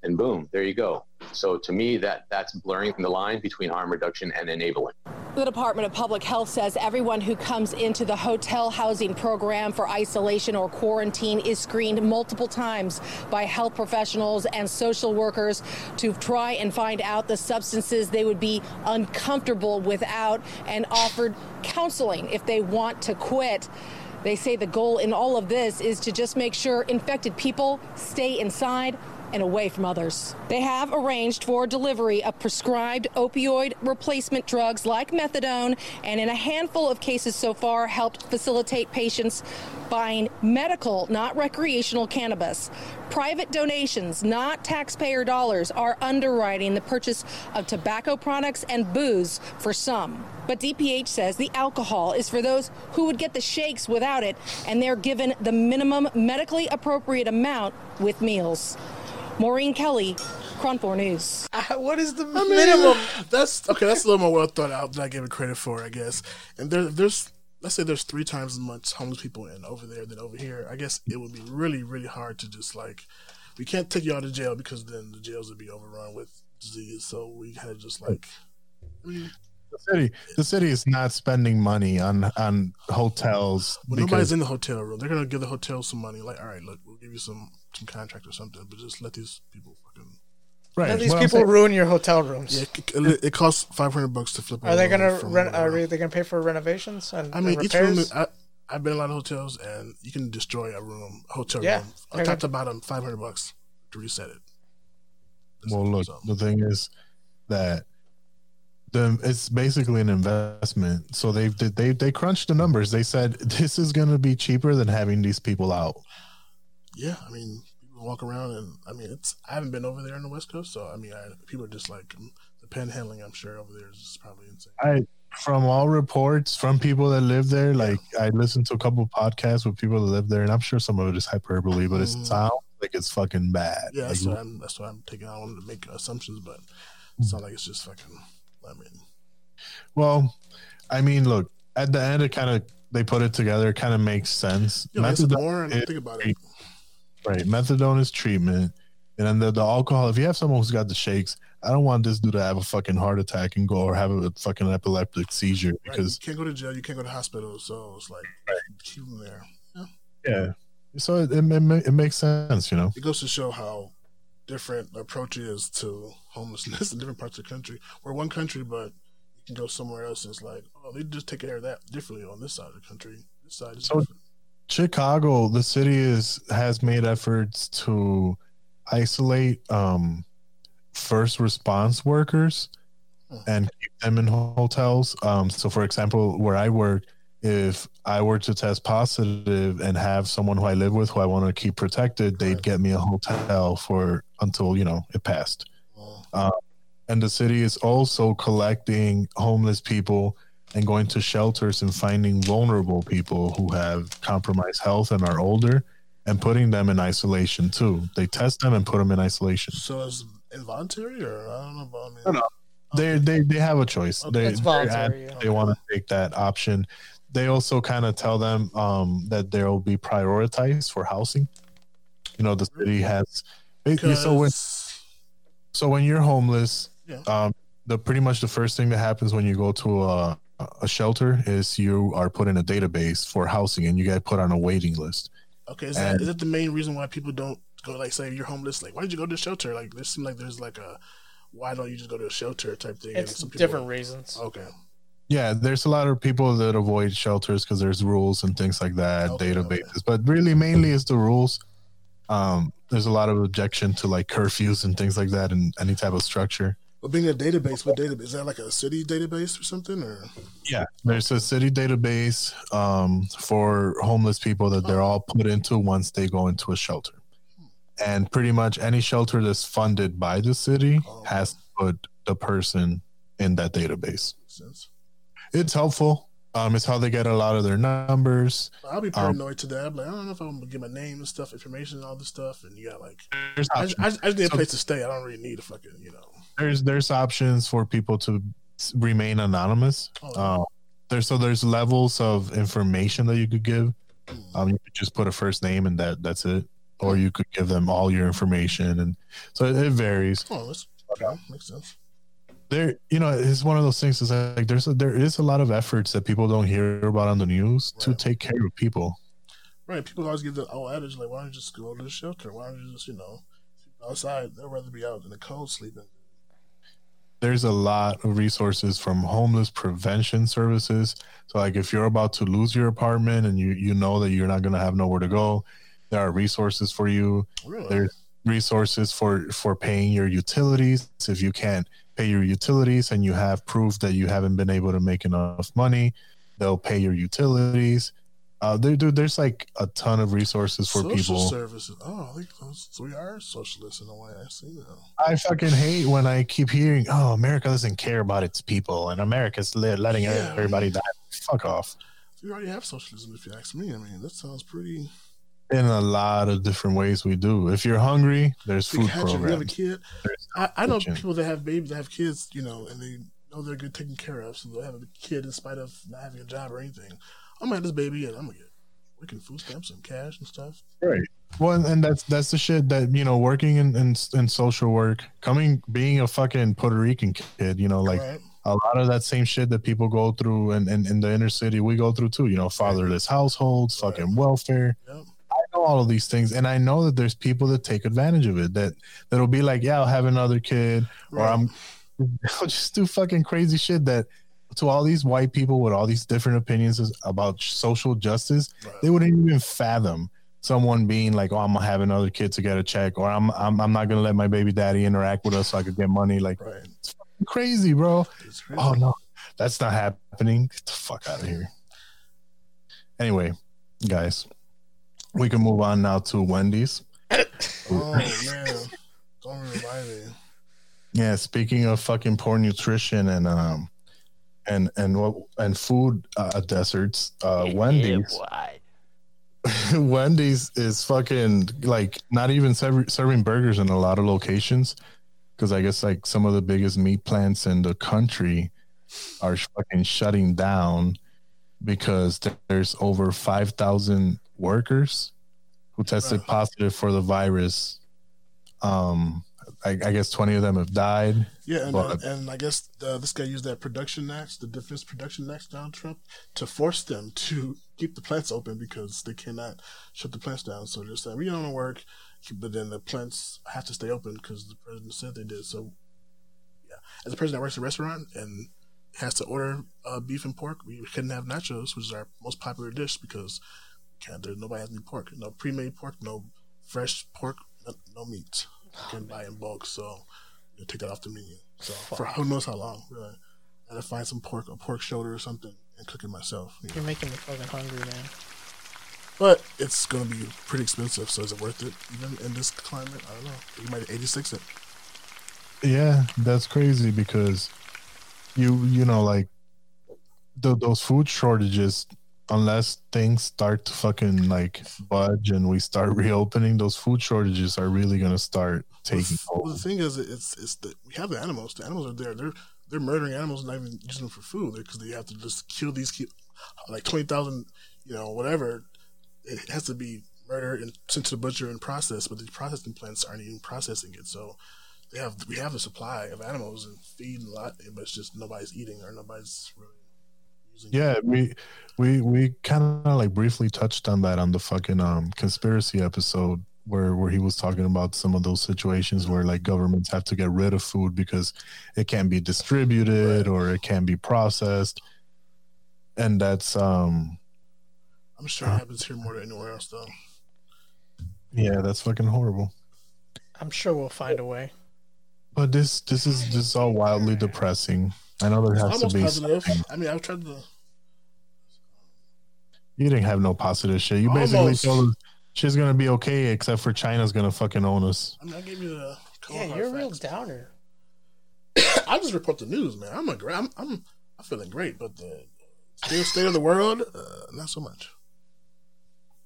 And boom, there you go. So to me, that that's blurring the line between harm reduction and enabling. The Department of Public Health says everyone who comes into the hotel housing program for isolation or quarantine is screened multiple times by health professionals and social workers to try and find out the substances they would be uncomfortable without and offered counseling if they want to quit. They say the goal in all of this is to just make sure infected people stay inside and away from others. They have arranged for delivery of prescribed opioid replacement drugs like methadone, and in a handful of cases so far, helped facilitate patients buying medical, not recreational cannabis. Private donations, not taxpayer dollars, are underwriting the purchase of tobacco products and booze for some. But DPH says the alcohol is for those who would get the shakes without it, and they're given the minimum medically appropriate amount with meals. Maureen Kelly, KRON 4 News. Ah, what is the I mean, minimum? That's okay. That's a little more well thought out than I gave it credit for, I guess. And there, there's let's say there's three times as much homeless people in over there than over here. I guess it would be really, really hard to just like we can't take y'all to jail because then the jails would be overrun with disease. So we had to just like. I The city, the city is not spending money on on hotels well, because nobody's in the hotel room. They're gonna give the hotel some money. Like, all right, look, we'll give you some some contract or something, but just let these people fucking. right. Let these what people saying- ruin your hotel rooms. Yeah, it, it costs five hundred bucks to flip. Are they gonna rent? whatever. Are they gonna pay for renovations and I mean, and each room. I, have been in a lot of hotels, and you can destroy a room, a hotel Yeah. room, They're top gonna- bottom, five hundred bucks to reset it. Well, look, the thing is that the it's basically an investment. So they did they they crunched the numbers. They said this is going to be cheaper than having these people out. Yeah, I mean, people walk around, and I mean, it's. I haven't been over there on the West Coast, so I mean, I, people are just like um, the panhandling. I'm sure over there is just probably insane. I from all reports from people that live there, like I listened to a couple podcasts with people that live there, and I'm sure some of it is hyperbole, but it Mhm. sounds like it's fucking bad. Yeah, that's Like, what I'm. That's what I'm taking. I don't want to make assumptions, but it's not like it's just fucking. I mean, Well, I mean, look, at the end, it kind of they put it together. It kind of makes sense. Know, it's more think about it. Right. Methadone is treatment. And then the, the alcohol, if you have someone who's got the shakes, I don't want this dude to have a fucking heart attack and go or have a fucking epileptic seizure Right? because, you can't go to jail, you can't go to hospital, so it's like keep them there. Yeah. yeah. So it, it, ma- it makes sense, you know? It goes to show how different approaches to homelessness in different parts of the country. We're one country, but you can go somewhere else and it's like, oh, they just take care of that differently on this side of the country. This side is So different. Chicago, the city is has made efforts to isolate um first response workers and keep them in hotels. Um so for example, where I work, if I were to test positive and have someone who I live with who I want to keep protected, they'd get me a hotel for until, you know, it passed. Uh, and the city is also collecting homeless people and going to shelters and finding vulnerable people who have compromised health and are older and putting them in isolation too. They test them and put them in isolation. So it's involuntary, or I don't know about. I mean, No, no. They they they have a choice. They It's voluntary, ad- yeah. they want to take that option. They also kind of tell them um, that they'll be prioritized for housing. You know, the city has so when so when you're homeless, Yeah. um, the pretty much the first thing that happens when you go to a a shelter is you are put in a database for housing and you get put on a waiting list. Okay, is that, And- is that the main reason why people don't go? Like, say you're homeless, like, why did you go to the shelter? Like, there seems like there's like a, why don't you just go to a shelter type thing? And It's some people- different reasons. Okay, Yeah, there's a lot of people that avoid shelters because there's rules and things like that, databases. But really, mainly is the rules. Um, there's a lot of objection to like curfews and things like that, and any type of structure. But being a database, what database is that? Like a city database or something, or Yeah, there's a city database um, for homeless people that they're all put into once they go into a shelter. And pretty much any shelter that's funded by the city has to put the person in that database. sense? It's helpful. Um, it's how they get a lot of their numbers. I'll be Um, paranoid to that. I'm like, I don't know if I'm gonna get my name and stuff, information, and all this stuff, and you got like, I just, I I just need a So- place to stay. I don't really need a fucking, you know. There's there's options for people to remain anonymous. Uh, there's so there's levels of information that you could give. Um, you could just put a first name and that that's it, or you could give them all your information, and so it, it varies. Oh, that's okay. Makes sense. There, you know, it's one of those things. Is like there's a, there is a lot of efforts that people don't hear about on the news to take care of people. Right. People always give the old adage like, why don't you just go to the shelter? Why don't you just, you know, outside? They'd rather be out in the cold sleeping. There's a lot of resources from homeless prevention services. So like if you're about to lose your apartment and you you know that you're not going to have nowhere to go, there are resources for you. Really? There's resources for for paying your utilities. If you can't pay your utilities and you have proof that you haven't been able to make enough money, they'll pay your utilities. Uh, there, dude, there's like a ton of resources for Social people. services. Oh, I think those, we are socialists in a way. I see now. I fucking hate when I keep hearing, "Oh, America doesn't care about its people, and America's letting Yeah. everybody die." Fuck off. We already have socialism, if you ask me. I mean, that sounds pretty. In a lot of different ways, we do. If you're hungry, there's food if you have a kid. I, I know kitchen. people that have babies, that have kids, you know, and they know they're good taken care of, so they'll have a kid in spite of not having a job or anything. I'm gonna have this baby, and I'm gonna get working food stamps and cash and stuff. Right. Well, and- and that's that's the shit that you know, working in, in in social work, coming being a fucking Puerto Rican kid, you know, like Right. a lot of that same shit that people go through, and in, in the inner city, we go through too. You know, fatherless households, fucking welfare. I know all of these things, and I know that there's people that take advantage of it. That that'll be like, yeah, I'll have another kid, or I'm I'll just do fucking crazy shit that to all these white people with all these different opinions about social justice, they wouldn't even fathom someone being like, "Oh, I'm gonna have another kid to get a check," or "I'm I'm, I'm not gonna let my baby daddy interact with us so I could get money." Like, it's fucking crazy, bro. Oh no, that's not happening. Get the fuck out of here. Anyway, guys, we can move on now to Wendy's. Oh man, don't remind me. Yeah, speaking of fucking poor nutrition and um and and what and food uh, deserts, uh Wendy's Wendy's is fucking like not even serv- serving burgers in a lot of locations because I guess like some of the biggest meat plants in the country are fucking shutting down because there's over 5,000 workers who tested positive for the virus. Um, I, I guess 20 of them have died. Yeah, and, uh, and I guess uh, this guy used that production act, the Defense Production Act, Donald Trump, to force them to keep the plants open because they cannot shut the plants down. So they're saying we don't want to work, but then the plants have to stay open because the president said they did. So, yeah, as a person that works at a restaurant and has to order uh, beef and pork, we couldn't have nachos, which is our most popular dish because can't, there nobody has any pork, no pre-made pork, no fresh pork, no, no meat. You can buy in bulk, so you take that off the menu. So for who knows how long, really. I had to find some pork, a pork shoulder or something, and cook it myself. You You're making me fucking hungry, man. But it's gonna be pretty expensive, so is it worth it even in this climate? I don't know. You might 86 it. Yeah, that's crazy because you you know like th- those food shortages unless things start to fucking like budge and we start reopening those food shortages are really going to start taking Well, the thing is, it's it's that we have the animals. The animals are there. They're they're murdering animals, and not even using them for food, because they have to just kill these keep like twenty thousand, you know, whatever. It has to be murdered and sent to the butcher and processed, but the processing plants aren't even processing it. So they have we have the supply of animals and feed a lot, but it's just nobody's eating or nobody's really. Yeah, we we we kind of like briefly touched on that on the fucking um conspiracy episode where where he was talking about some of those situations where like governments have to get rid of food because it can't be distributed or it can't be processed. And that's um I'm sure it happens here more than anywhere else, though. yeah, that's fucking horrible. I'm sure we'll find a way. But this this is this is all wildly depressing. I know there has to be positive. I mean, I've tried to. You didn't have no positive shit. You basically Almost. told us shit's gonna be okay except for China's gonna fucking own us. I mean, I gave you the. cold Yeah, hard you're a real facts. downer. I just report the news, man. I'm a great. I'm I'm I'm feeling great, but the state, state of the world, uh, not so much.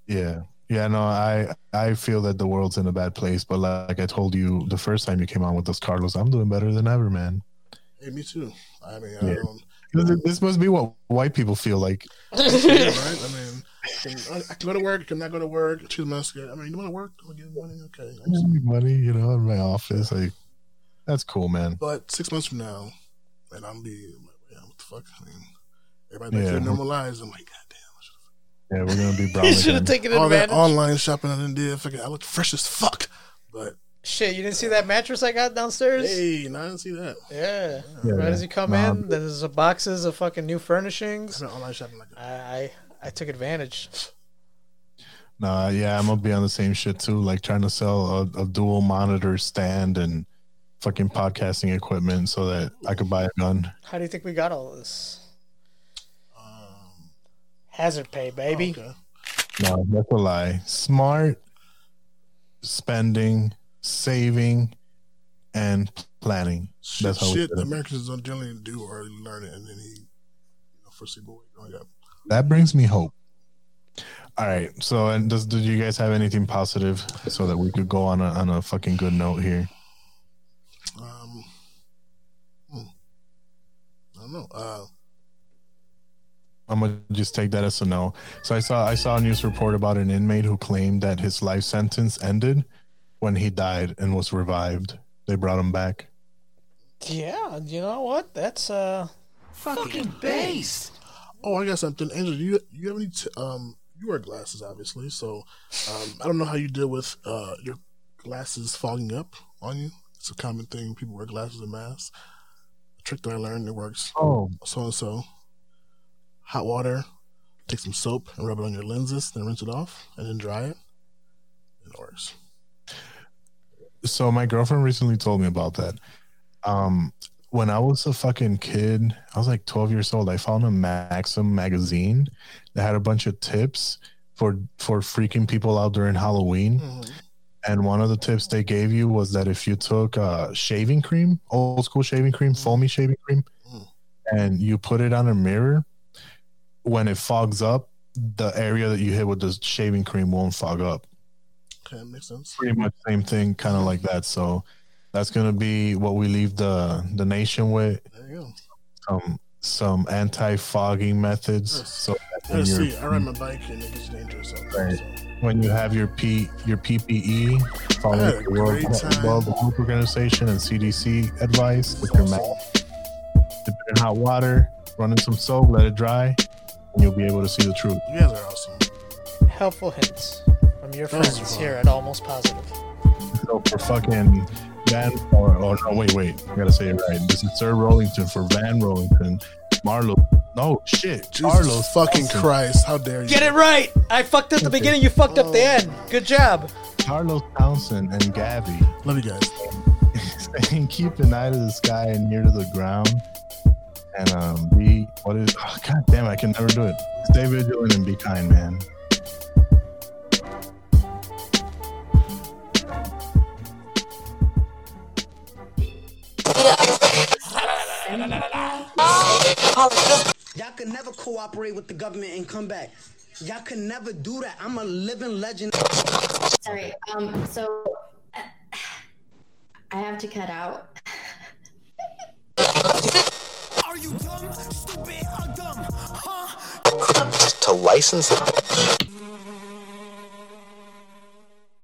Yeah. Yeah, no, I I feel that the world's in a bad place, but like I told you the first time you came on with us, Carlos, I'm doing better than ever, man. Hey, me too. I mean, I Yeah. don't. This- This must be what white people feel like. yeah, right? I mean, I can, go to work. I cannot go to work. Choose my schedule. I mean, you want to work? I'm gonna get money. Okay. I'm just- Money, you know, in my office. Like that's cool, man. But six months from now, and I'm be like, yeah, what the fuck? I mean, everybody back Yeah. their normal lives. I'm like, God Yeah, we're gonna be brown. You should have again. taken all that online shopping I done did. Fucking, I look fresh as fuck. But Shit, you didn't see that mattress I got downstairs? hey, no, I didn't see that. Yeah. Yeah. Right as you come Nah. in, there's a boxes of fucking new furnishings. I've been online shopping like I, I I took advantage. Nah, yeah, I'm gonna be on the same shit too. Like trying to sell a, a dual monitor stand and fucking podcasting equipment so that I could buy a gun. How do you think we got all this? Um, Hazard pay, baby. Okay. No, that's a lie. Smart spending, saving, and planning. That's how shit. Americans don't generally do or learn it in any you know, foreseeable way growing up. That brings me hope. All right. So, and does did you guys have anything positive so that we could go on a on a fucking good note here? Um, hmm. I don't know. Uh, I'm gonna just take that as a no. So I saw I saw a news report about an inmate who claimed that his life sentence ended when he died and was revived. They brought him back. Yeah, you know what? That's uh Fucking based. oh, I got something. Angel, you you have any? T- um, you wear glasses, obviously. So, um, I don't know how you deal with uh your glasses fogging up on you. It's a common thing. People wear glasses and masks. A trick that I learned that works. Oh. So and so. Hot water. Take some soap and rub it on your lenses, then rinse it off, and then dry it. And it works. So my girlfriend recently told me about that. Um, when I was a fucking kid, I was like 12 years old. I found a Maxim magazine that had a bunch of tips for for freaking people out during Halloween. And one of the tips they gave you was that if you took uh, shaving cream, old school shaving cream, foamy shaving cream, and you put it on a mirror, when it fogs up, the area that you hit with the shaving cream won't fog up Okay, makes sense. pretty much same thing, kind of like that. So that's gonna be what we leave the the nation with. There you go. Some some anti-fogging methods. So that when Let's you're- see. I ride my bike and it gets dangerous. out there, Right. so. when you have your P your PPE, following I had a the World, great time. World Health Organization and CDC advice with your mask, dip it in hot water, run in some soap, let it dry, and you'll be able to see the truth. You guys are awesome. Helpful hints from your That friends fun. here at Almost Positive. So for fucking Van, or, or no, wait, wait, I gotta say it right. This is Sir Rollington for Van Rollington, Marlo. No shit, Jesus Carlos. fucking Townsend. Christ! How dare you? Get it right! I fucked up the beginning, you fucked up the end. Good job. Carlos Townsend and Gabby. Love you guys. saying keep an eye to the sky and near to the ground. And um, be what is? Oh, God damn, I can never do it. Stay vigilant and be kind, man. Y'all can never cooperate with the government and come back. Y'all can never do that. I'm a living legend. Sorry. Um. So uh, I have to cut out. Are you dumb, stupid, or dumb? Huh? to license it.